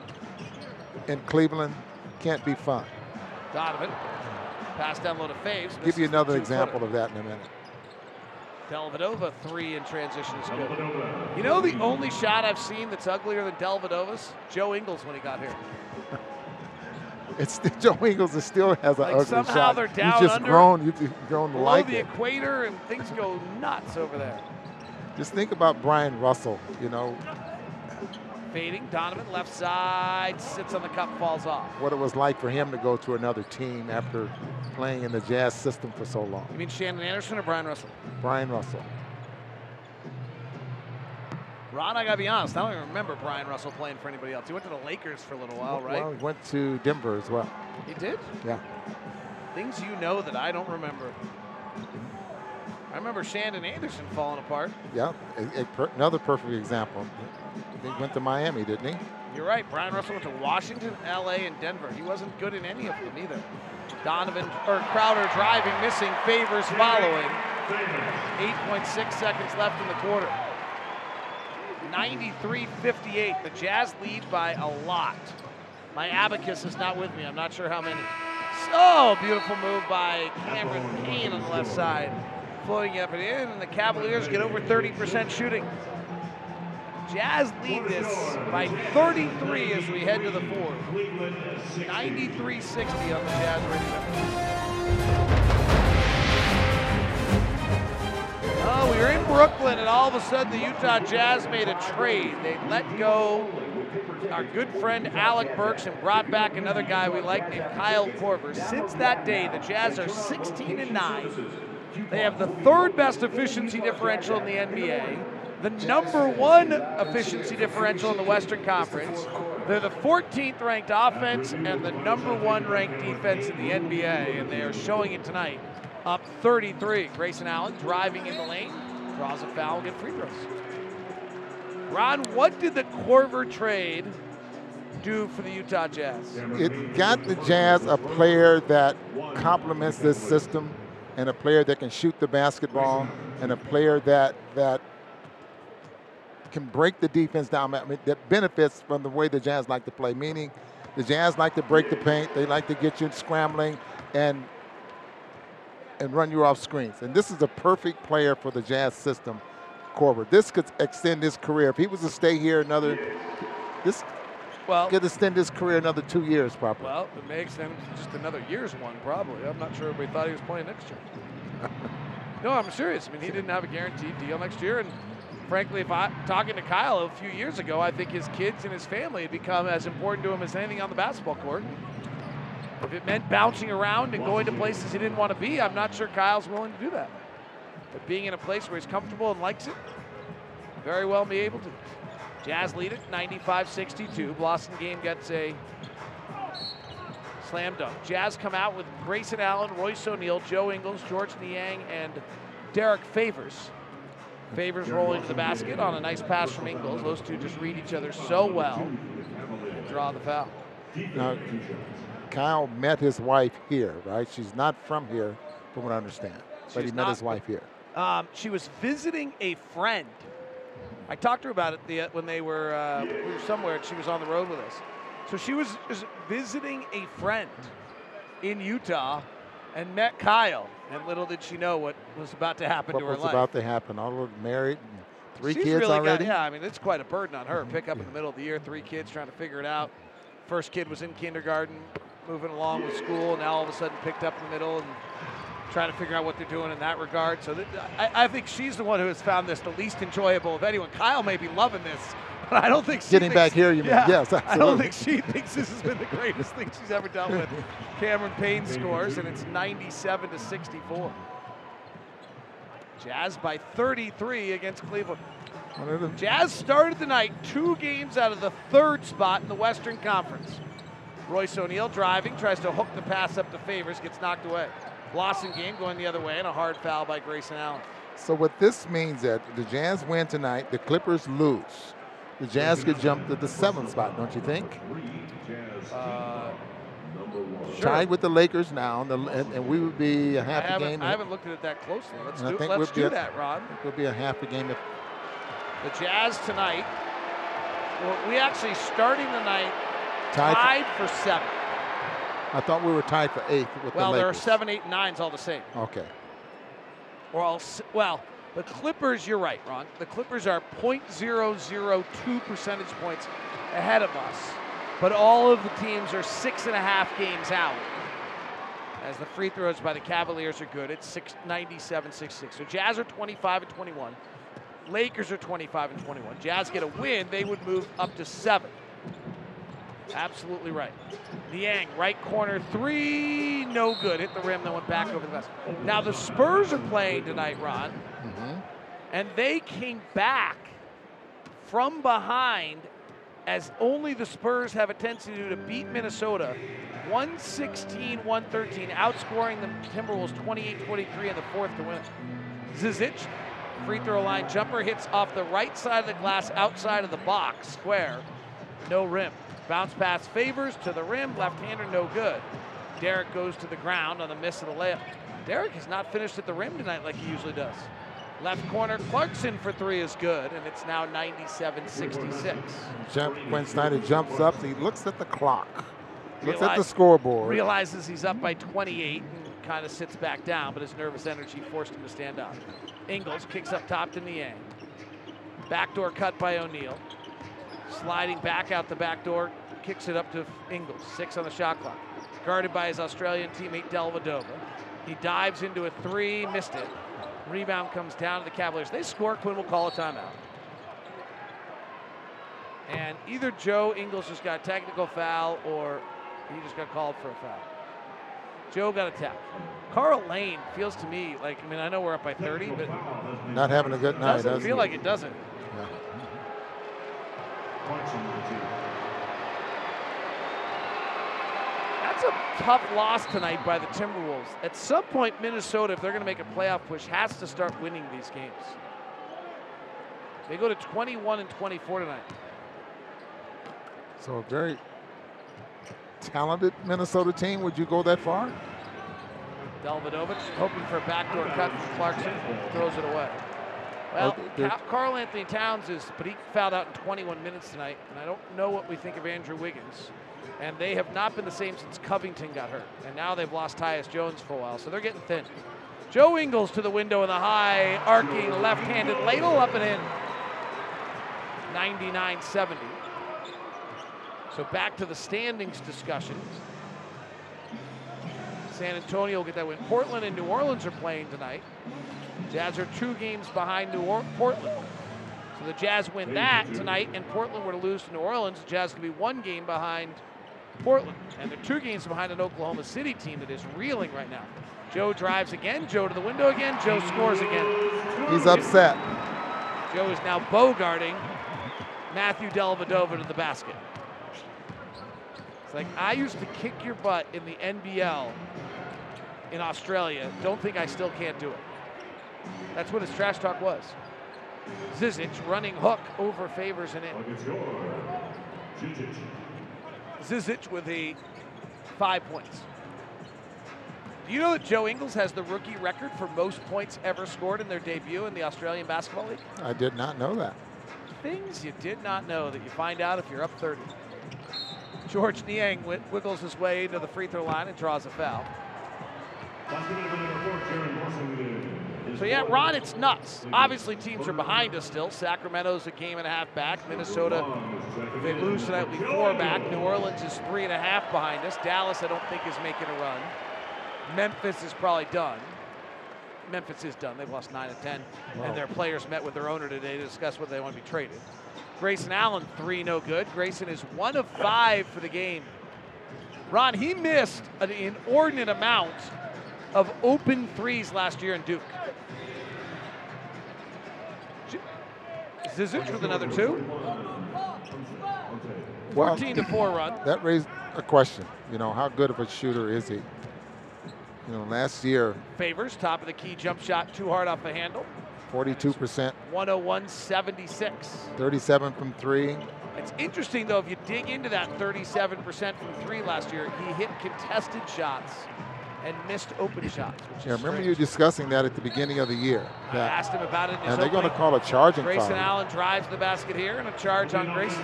in Cleveland. Can't be fun. Donovan Pass down low to Faves. Give you another two-footer. example of that in a minute. Dellavedova three in transition is good. You know the only shot I've seen that's uglier than Dellavedova's? Joe Ingles when he got here. It's still, Joe Ingles is still has an Like, ugly somehow shot. they're down You've just under, grown. You've just grown to Below like the it. equator and things go nuts over there. Just think about Bryon Russell. You know Fading, Donovan left side, sits on the cup, falls off. what it was like for him to go to another team after playing in the Jazz system for so long. You mean Shandon Anderson or Bryon Russell? Bryon Russell. Ron, I gotta be honest, I don't even remember Bryon Russell playing for anybody else. He went to the Lakers for a little while, right? Well, he went to Denver as well. he did? Yeah. Things you know that I don't remember. I remember Shandon Anderson falling apart. Yeah. A- a per- another perfect example. He went to Miami, didn't he? You're right. Bryon Russell went to Washington, LA, and Denver. He wasn't good in any of them either. Donovan or Crowder driving, missing, favors following. 8.6 seconds left in the quarter. 93-58. The Jazz lead by a lot. My abacus is not with me. I'm not sure how many. So beautiful move by Cameron Payne on the left side. Floating up and in, and the Cavaliers get over 30% shooting. Jazz lead this by 33 as we head to the fourth. 93-60 on the Jazz radio. Oh, we were in Brooklyn, and all of a sudden the Utah Jazz made a trade. They let go our good friend Alec Burks and brought back another guy we like named Kyle Korver. Since that day, the Jazz are 16 and 9. They have the third best efficiency differential in the NBA, the number one efficiency differential in the Western Conference. They're the 14th ranked offense and the number one ranked defense in the NBA, and they are showing it tonight. Up 33. Grayson Allen driving in the lane, draws a foul, get free throws. Ron, what did the Korver trade do for the Utah Jazz? It got the Jazz a player that complements this system and a player that can shoot the basketball and a player that that can break the defense down, I mean, that benefits from the way the Jazz like to play. Meaning, the Jazz like to break the paint, they like to get you scrambling and and run you off screens. And this is a perfect player for the Jazz system, Korver. This could extend his career. If he was to stay here another, this well, could extend his career another two years, probably. Well, it may extend just another year's one, probably. I'm not sure everybody thought he was playing next year. no, I'm serious. I mean, he didn't have a guaranteed deal next year, and frankly, if I talking to Kyle a few years ago, I think his kids and his family had become as important to him as anything on the basketball court. If it meant bouncing around and going to places he didn't want to be, I'm not sure Kyle's willing to do that. But being in a place where he's comfortable and likes it, very well be able to. Jazz lead it 95-62. Blossomgame gets a slam dunk. Jazz come out with Grayson Allen, Royce O'Neale, Joe Ingles, Georges Niang, and Derrick Favors. Favors rolling to the basket on a nice pass from Ingles. Those two just read each other so well and draw the foul. Now, Kyle met his wife here, right? She's not from here, from what I understand. But She's he met his wife here. Um, she was visiting a friend. I talked to her about it the, when they were uh, we were somewhere and she was on the road with us. So she was, visiting a friend in Utah and met Kyle. And little did she know what was about to happen What to her life. What was about to happen? All married, three She's kids really already. Got, yeah, I mean, it's quite a burden on her. Pick up in the middle of the year, three kids trying to figure it out. First kid was in kindergarten, moving along with school. Now all of a sudden picked up in the middle and trying to figure out what they're doing in that regard. So th- I, I think she's the one who has found this the least enjoyable of anyone. Kyle may be loving this, but I don't think she Getting back here, you mean? yeah, Yes, I don't think she thinks this has been the greatest thing she's ever dealt with. Cameron Payne scores, and it's 97 to 64. Jazz by 33 against Cleveland. One of the- Jazz started the night two games out of the third spot in the Western Conference. Royce O'Neale driving, tries to hook the pass up to Favors, gets knocked away. Blossomgame going the other way, and a hard foul by Grayson Allen. So what this means that the Jazz win tonight, the Clippers lose. The Jazz could jump to the seventh spot, don't you think? Uh, sure. Tied with the Lakers now, and, the, and, and we would be a half a game. I haven't looked at it that closely. Let's do, think let's we'll do a- that, Ron. I think We'll be a half a game if The Jazz tonight, well, we actually starting the night Tied tied, for- for seven. I thought we were tied for eighth with Well, the there are seven, eight, and nines all the same. Okay. Or all well, the Clippers. You're right, Ron. The Clippers are 0.002 percentage points ahead of us, but all of the teams are six and a half games out. As the free throws by the Cavaliers are good, it's 697 66. So Jazz are 25 and 21. Lakers are 25 and 21. Jazz get a win, they would move up to seven. Absolutely right. Niang, right corner three, no good. Hit the rim, then went back over the glass. Now the Spurs are playing tonight, Ron, mm-hmm. and they came back from behind as only the Spurs have a tendency to do to beat Minnesota 116 113, outscoring the Timberwolves 28 23 in the fourth to win. Zizic, free throw line jumper, hits off the right side of the glass outside of the box, square, no rim. Bounce pass favors to the rim, left hander, no good. Derrick goes to the ground on the miss of the layup. Derrick has not finished at the rim tonight like he usually does. Left corner, Clarkson for three is good, and it's now 97 66. Jump, Quin Snyder jumps up. He looks at the clock. Looks at the scoreboard. Realizes he's up by 28 and kind of sits back down, but his nervous energy forced him to stand up. Ingles kicks up top to Niang. Backdoor cut by O'Neale. Sliding back out the back door, kicks it up to Ingles. Six on the shot clock. Guarded by his Australian teammate Dellavedova. He dives into a three, missed it. Rebound comes down to the Cavaliers. They score. Quin will call a timeout. And either Joe Ingles just got a technical foul or he just got called for a foul. Joe got a tap. Karl Lane feels to me like, I mean, I know we're up by 30, but Not having a good night. doesn't does he? feel like it doesn't. Yeah. That's a tough loss tonight by the Timberwolves. At some point, Minnesota, if they're going to make a playoff push, has to start winning these games. They go to 21 and 24 tonight. So a very talented Minnesota team. Would you go that far? Dellavedova hoping for a backdoor cut from Clarkson, throws it away. Well, Karl-Anthony Towns is, but he fouled out in 21 minutes tonight, and I don't know what we think of Andrew Wiggins. And they have not been the same since Covington got hurt, and now they've lost Tyus Jones for a while, so they're getting thin. Joe Ingles to the window in the high, arcing left-handed ladle up and in. 99-70. So back to the standings discussion. San Antonio will get that win. Portland and New Orleans are playing tonight. Jazz are two games behind New or- Portland. So the Jazz win that tonight, and Portland were to lose to New Orleans. The Jazz could be one game behind Portland, and they're two games behind an Oklahoma City team that is reeling right now. Joe drives again. Joe to the window again. Joe scores again. He's upset. Joe is now bogarting Matthew Dellavedova to the basket. It's like I used to kick your butt in the NBL in Australia. Don't think I still can't do it. That's what his trash talk was. Zizic running hook over favors and in. Zizic with the five points. Do you know that Joe Ingles has the rookie record for most points ever scored in their debut in the Australian Basketball League? I did not know that. Things you did not know that you find out if you're up 30. Georges Niang wi- wiggles his way to the free throw line and draws a foul. So yeah, Ron, it's nuts. Obviously, teams are behind us still. Sacramento's a game and a half back. Minnesota, if they lose tonight, will be four back. New Orleans is three and a half behind us. Dallas, I don't think, is making a run. Memphis is probably done. Memphis is done. They've lost nine and ten, and their players met with their owner today to discuss whether they want to be traded. Grayson Allen, three no good. Grayson is one of five for the game. Ron, he missed an inordinate amount of open threes last year in Duke. Zizic with another two. Well, 14 to 4 run. That raised a question. You know, how good of a shooter is he? You know, last year, Favors, top of the key jump shot, too hard off the handle. 42%, 101 76. 37 from three. It's interesting, though, if you dig into that 37% from three last year, he hit contested shots and missed open shots. Yeah, remember strange. you discussing that at the beginning of the year. I asked him about it. And they're going to call a charging Grayson foul. Allen drives the basket here and a charge on Grayson.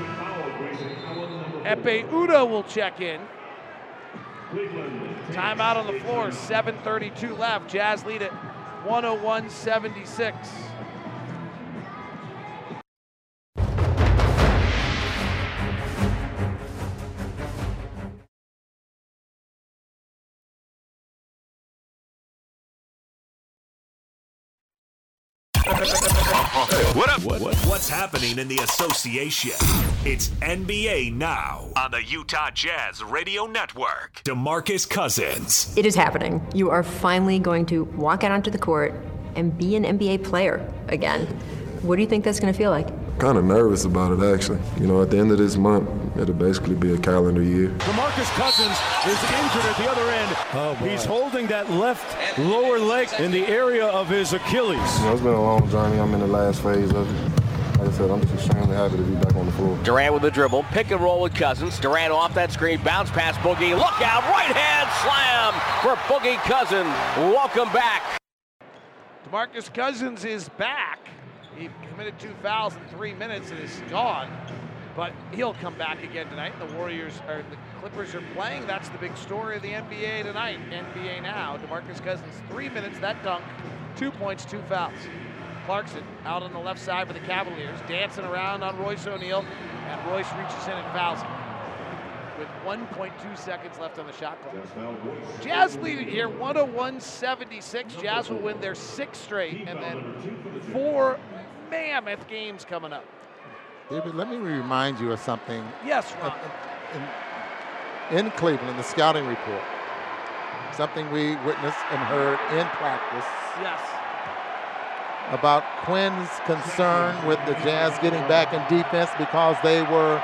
Ekpe Udoh will check in. Timeout on the floor, 7.32 left. Jazz lead it 101 76. What up? What, what's happening in the association? It's NBA Now on the Utah Jazz Radio Network. DeMarcus Cousins. It is happening. You are finally going to walk out onto the court and be an NBA player again. What do you think that's going to feel like? Kind of nervous about it, actually. You know, at the end of this month, it'll basically be a calendar year. DeMarcus Cousins is injured at the other end. Oh, He's holding that left lower leg in the area of his Achilles. You know, it's been a long journey. I'm in the last phase of it. Like I said, I'm just extremely happy to be back on the floor. Durant with the dribble, pick and roll with Cousins. Durant off that screen, bounce past Boogie. Look out, right hand slam for Boogie Cousins. Welcome back. DeMarcus Cousins is back. He committed two fouls in three minutes and is gone. But he'll come back again tonight. The Warriors or the Clippers are playing. That's the big story of the NBA tonight. NBA now. DeMarcus Cousins, three minutes, that dunk, two points, two fouls. Clarkson out on the left side for the Cavaliers, dancing around on Royce O'Neale, and Royce reaches in and fouls him. With 1.2 seconds left on the shot clock. Jazz lead it here, 101-76. Jazz will win their sixth straight, and then four mammoth games coming up. David, let me remind you of something. Yes, Ron. In, in Cleveland, the scouting report, something we witnessed and heard in practice Yes. about Quin's concern with the Jazz getting back in defense because they were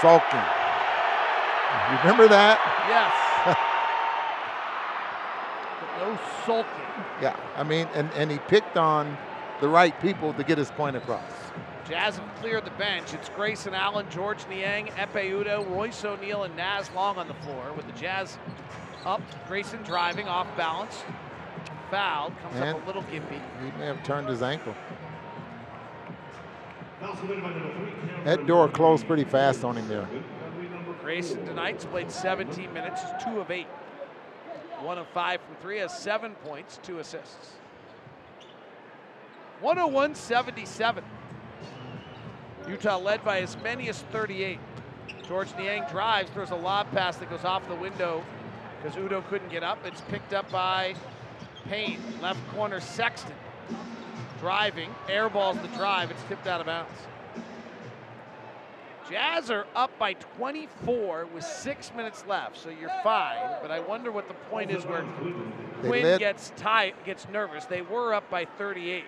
sulking. You remember that? Yes. But no sulking. Yeah, I mean, and, and he picked on the right people to get his point across. Jazz have cleared the bench. It's Grayson Allen, Georges Niang, Ekpe Udoh, Royce O'Neale, and Naz Long on the floor. With the Jazz up, Grayson driving off balance. Foul, comes And up a little gimpy. He may have turned his ankle. That door closed pretty fast on him there. Grayson tonight's played 17 minutes, two of eight. One of five from three, has seven points, two assists. 101 77. Utah led by as many as 38. Georges Niang drives, throws a lob pass that goes off the window because Udoh couldn't get up. It's picked up by Payne, left corner Sexton. Driving, airballs the drive, it's tipped out of bounds. Jazz are up by 24 with six minutes left, so you're fine. But I wonder what the point is where They Quin led- gets tight, gets nervous. They were up by 38.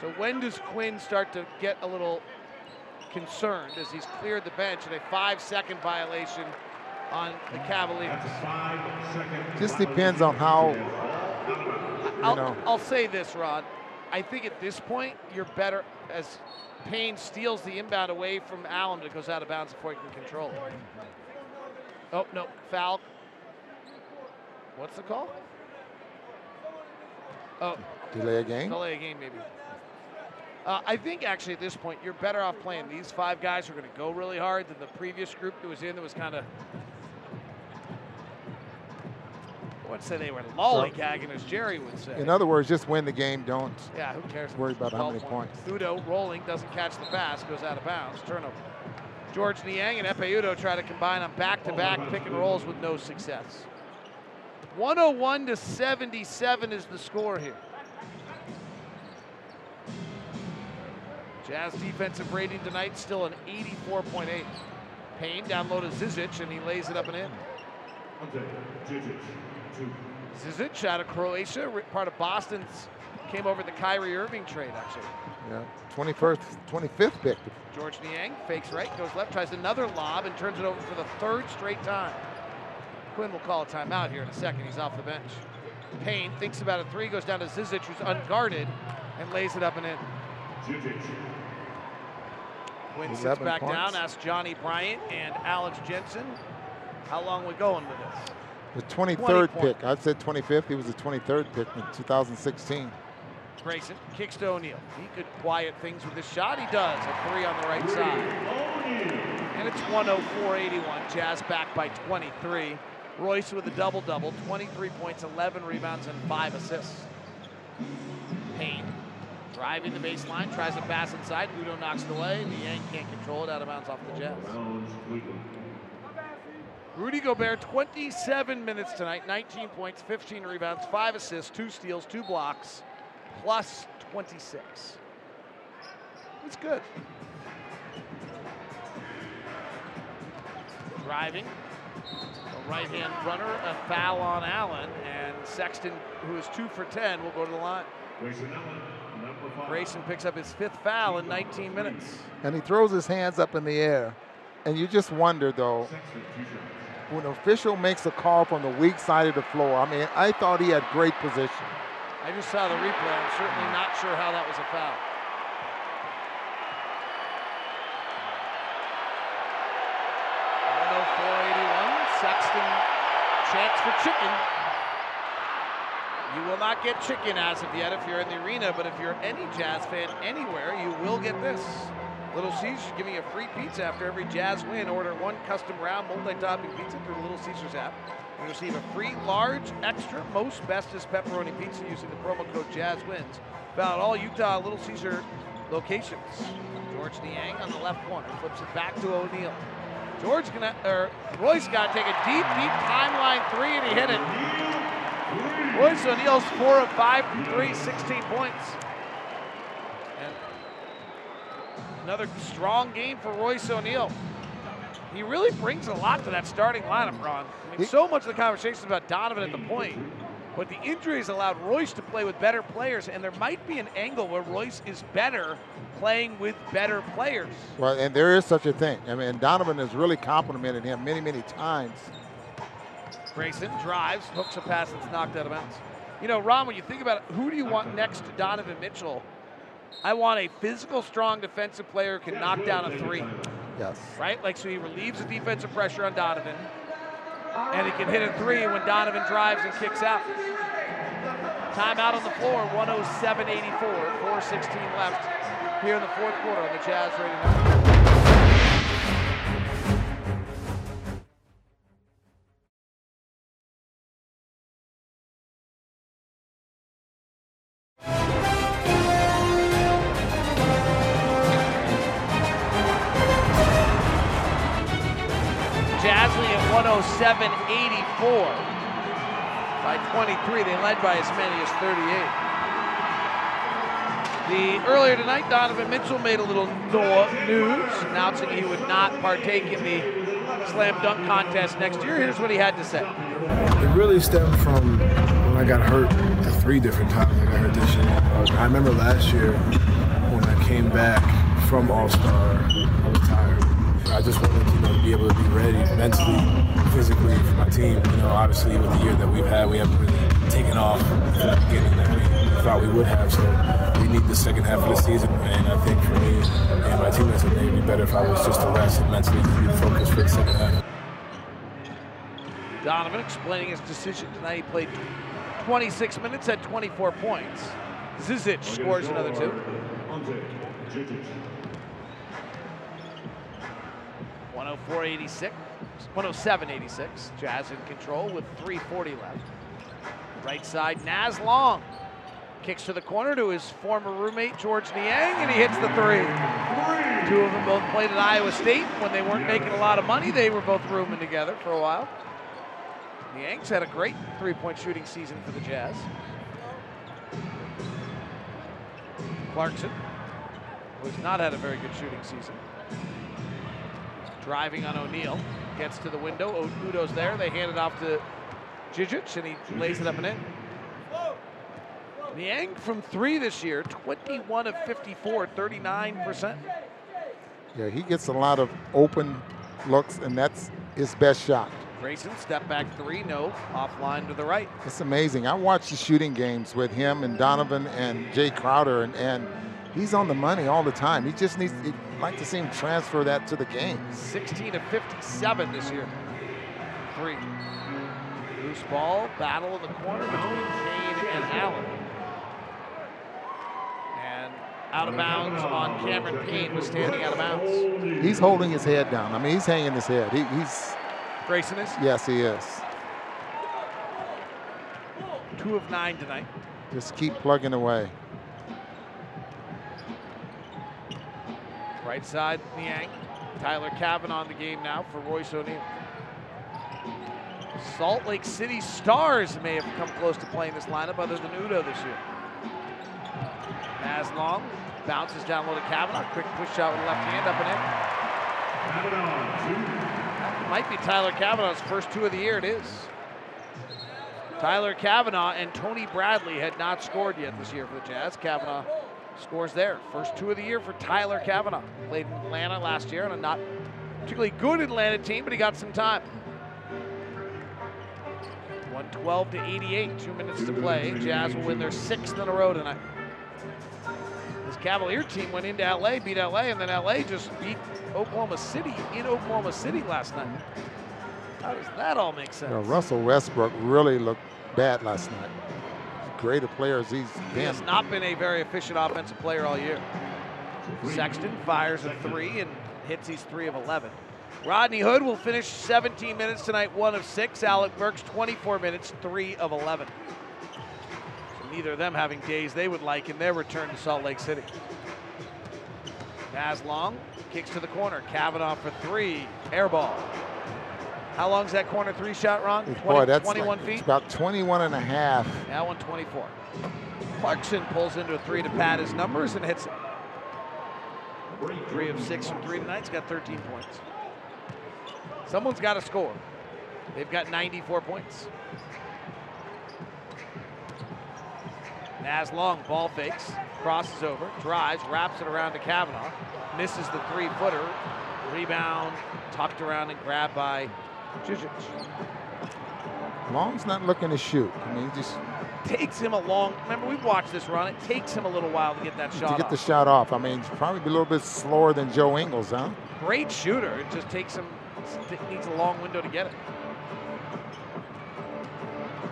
So when does Quin start to get a little concerned as he's cleared the bench in a five-second violation on the Cavaliers? Just depends on how, I'll, know. I'll say this, Rod. I think at this point, you're better as Payne steals the inbound away from Allen that goes out of bounds before he can control it. Oh, no, foul. What's the call? Oh, delay a game. delay a game, maybe. Uh, I think actually at this point, you're better off playing these five guys who are going to go really hard than the previous group that was in that was kind of. I wouldn't say they were lollygagging, as Jerry would say. In other words, just win the game. Don't Yeah, who cares? worry about how 12 many points. Udoh rolling, doesn't catch the pass, goes out of bounds, turnover. Georges Niang and Ekpe Udoh try to combine on back-to-back pick and rolls with no success. 101 to 77 is the score here. Jazz defensive rating tonight still an 84.8. Payne down low to Zizic, and he lays it up and in. Zizic out of Croatia, part of Boston's, came over the Kyrie Irving trade, actually. Yeah, 21st, 25th pick. Georges Niang fakes right, goes left, tries another lob, and turns it over for the third straight time. Quin will call a timeout here in a second. He's off the bench. Payne thinks about a three, goes down to Zizic, who's unguarded, and lays it up and in. Quin sits back points. down, asks Johnny Bryant and Alex Jensen, how long we going with this? The 23rd point. pick. I said 25th. He was the 23rd pick in 2016. Grayson kicks to O'Neale. He could quiet things with this shot. He does. A three on the right side. And it's 104-81. Jazz back by 23. Royce with a double-double, 23 points, 11 rebounds, and 5 assists. Payne driving the baseline, tries to pass inside. Udoh knocks it away. Niang can't control it out of bounds off the Jazz. Rudy Gobert, 27 minutes tonight, 19 points, 15 rebounds, 5 assists, 2 steals, 2 blocks, plus 26. That's good. Driving, a right hand runner, a foul on Allen, and Sexton, who is 2 for 10, will go to the line. Grayson picks up his fifth foul in 19 minutes. And he throws his hands up in the air. And you just wonder, though, when an official makes a call from the weak side of the floor, I mean, I thought he had great position. I just saw the replay. I'm certainly not sure how that was a foul. Oh Sexton, chance for chicken. You will not get chicken as of yet if you're in the arena, but if you're any Jazz fan anywhere, you will get this. Little Caesars giving you a free pizza after every Jazz win. Order one custom round multi-topping pizza through the Little Caesars app. You receive a free large, extra, most bestest pepperoni pizza using the promo code JazzWins. About all Utah Little Caesar locations. Georges Niang on the left corner flips it back to O'Neale. George gonna, or got to take a deep, deep timeline three, and he hit it. Royce O'Neale's four of five from three, 16 points. And another strong game for Royce O'Neale. He really brings a lot to that starting lineup, Ron. I mean, so much of the conversation is about Donovan at the point, but the injuries allowed Royce to play with better players, and there might be an angle where Royce is better playing with better players. Well, and there is such a thing. I mean, Donovan has really complimented him many, many times. Grayson drives, hooks a pass that's knocked out of bounds. You know, Ron, when you think about it, who do you want next to Donovan Mitchell? I want a physical, strong defensive player who can knock down a three. Yes. Right? Like, so he relieves the defensive pressure on Donovan, and he can hit a three when Donovan drives and kicks out. Timeout on the floor, 107.84, 4.16 left here in the fourth quarter on the Jazz Radio Network. 87-84. By 23, they led by as many as 38. The earlier tonight, Donovan Mitchell made a little news announcing he would not partake in the slam dunk contest next year. Here's what he had to say. It really stemmed from when I got hurt three different times I got hurt this year. I remember last year when I came back from All Star I just wanted you know, to be able to be ready mentally, physically for my team. You know, obviously with the year that we've had, we haven't really taken off from the beginning that we thought we would have. So we need the second half of the season, and I think for me and my teammates, I think it'd be better if I was just to rest and mentally be focused for the second half. Donovan explaining his decision tonight. He played 26 minutes, had 24 points. Zizic scores another two. 104-86, 107-86. Jazz in control with 3:40 left. Right side, Naz Long kicks to the corner to his former roommate Georges Niang, and he hits the three. Two of them both played at Iowa State when they weren't making a lot of money. They were both rooming together for a while. Niang's had a great three-point shooting season for the Jazz. Clarkson, who's not had a very good shooting season. Driving on O'Neale, gets to the window. Udoh's there. They hand it off to Zizic, and he lays it up and in. Niang from three this year, 21 of 54, 39%. Yeah, he gets a lot of open looks, and that's his best shot. Grayson, step back three, no, offline to the right. It's amazing. I watch the shooting games with him and Donovan and Jae Crowder, and, and he's on the money all the time. He just needs, I'd like to see him transfer that to the game. 16 of 57 this year. Three. Loose ball, battle in the corner between Payne and Allen. And out of bounds on Cameron Payne was standing out of bounds. He's holding his head down. I mean, he's hanging his head. He, he's Grayson is yes, he is. two of nine tonight. Just keep plugging away. Right side, Niang. Tyler Cavanaugh the game now for Royce O'Neale. Salt Lake City Stars may have come close to playing this lineup other than Udoh this year. As long bounces down low to Cavanaugh. Quick push shot with left hand up and in. That might be Tyler Cavanaugh's first two of the year. It is. Tyler Cavanaugh and Tony Bradley had not scored yet this year for the Jazz. Cavanaugh scores there. First two of the year for Tyler Cavanaugh. Played in Atlanta last year on a not particularly good Atlanta team, but he got some time. 112 to 88, two minutes to play. Jazz will win their sixth in a row tonight. This Cavalier team went into LA, beat LA, and then LA just beat Oklahoma City in Oklahoma City last night. How does that all make sense? You know, Russell Westbrook really looked bad last night. Great a player as he's He been. has not been a very efficient offensive player all year. Sexton fires a three and hits these three of 11. Rodney Hood will finish 17 minutes tonight, one of six. Alec Burks, 24 minutes, three of 11. So neither of them having days they would like in their return to Salt Lake City. Naz Long kicks to the corner. Cavanaugh for three. Air ball. How long's that corner three shot, Ron? 20, Boy, that's 21 like- feet? It's about 21 and a half. Now 124. Clarkson pulls into a three to pad his numbers and hits it. Three of six from three tonight. He's got 13 points. Someone's got to score. They've got 94 points. Naz Long ball fakes, crosses over, drives, wraps it around to Cavanaugh, misses the three footer. Rebound tucked around and grabbed by Zizic. Long's not looking to shoot. I mean, he just takes him a long. Remember, we've watched this run. It takes him a little while to get that shot. to get off. the shot off. I mean, probably a little bit slower than Joe Ingles, huh? Great shooter. It just takes him. Needs a long window to get it.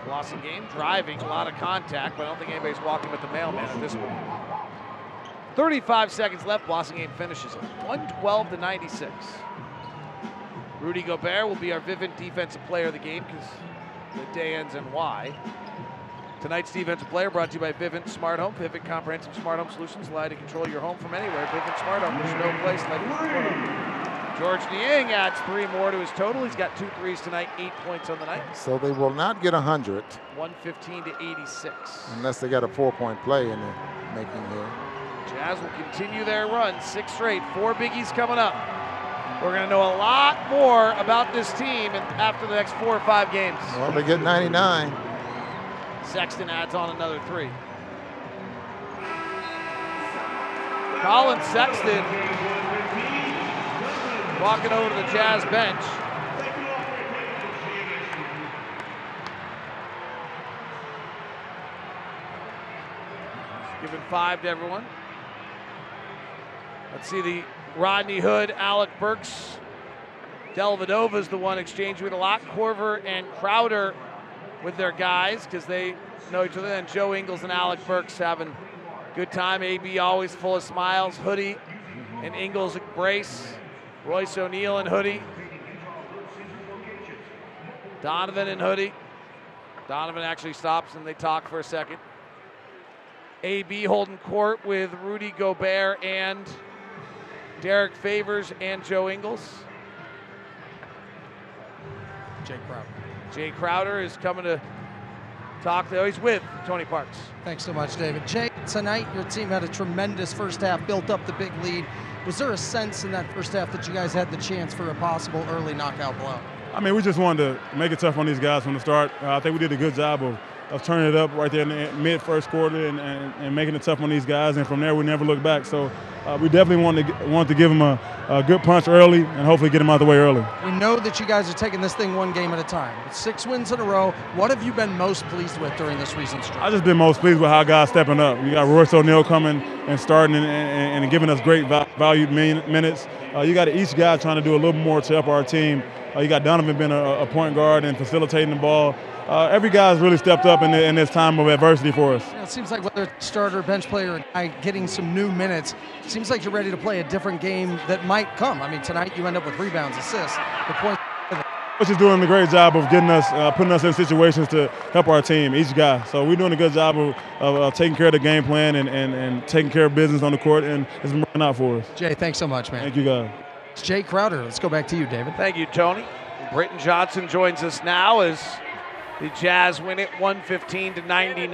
Blossomgame game, driving, a lot of contact, but I don't think anybody's walking with the mailman at this point. 35 seconds left. Blossomgame finishes it. 112 to 96. Rudy Gobert will be our Vivint Defensive Player of the game because the day ends in Y. Tonight's defensive player brought to you by Vivint Smart Home. Vivint Comprehensive Smart Home Solutions allow you to control your home from anywhere. Vivint Smart Home, there's no place like it. Georges Niang adds three more to his total. He's got two threes tonight, eight points on the night. So they will not get 100 115 to 86. unless they got a four-point play in the making here. Jazz will continue their run, six straight, four biggies coming up. We're going to know a lot more about this team after the next four or five games. Well, they get 99. Sexton adds on another three. Collin Sexton walking over to the Jazz bench. Giving five to everyone. Let's see the Rodney Hood, Alec Burks. Dellavedova's the one exchanging with a lot. Korver and Crowder with their guys because they know each other. And Joe Ingles and Alec Burks having good time. AB always full of smiles. Hoodie and Ingles embrace. Royce O'Neale and Hoodie. Donovan and Hoodie. Donovan actually stops and they talk for a second. AB holding court with Rudy Gobert and Derrick Favors and Joe Ingles. Jae Crowder. Jae Crowder is coming to talk. To, oh, he's with Tony Parks. Thanks so much, David. Jae, tonight your team had a tremendous first half, built up the big lead. Was there a sense in that first half that you guys had the chance for a possible early knockout blow? I mean, we just wanted to make it tough on these guys from the start. Uh, I think we did a good job of, of turning it up right there in the mid first quarter and, and, and making it tough on these guys. And from there, we never looked back. So uh, we definitely wanted to want to give them a, a, good punch early and hopefully get them out of the way early. We know that you guys are taking this thing one game at a time. With six wins in a row. What have you been most pleased with during this recent stretch? I've just been most pleased with how guys stepping up. You got Royce O'Neale coming and starting and, and, and giving us great valued minutes. Uh, you got each guy trying to do a little more to help our team. Uh, you got Donovan being a, a, point guard and facilitating the ball. Uh, every guy's really stepped up in, the, in, this time of adversity for us. Yeah, it seems like whether starter, bench player, guy getting some new minutes, it seems like you're ready to play a different game that might come. I mean, tonight you end up with rebounds, assists, the point. Coach is doing a great job of getting us, uh, putting us in situations to help our team, each guy. So we're doing a good job of, of uh, taking care of the game plan and, and, and taking care of business on the court, and it's been working out for us. Jae, thanks so much, man. Thank you, guys. It's Jae Crowder. Let's go back to you, David. Thank you, Tony. Britton Johnson joins us now as the Jazz win it 115 to 99.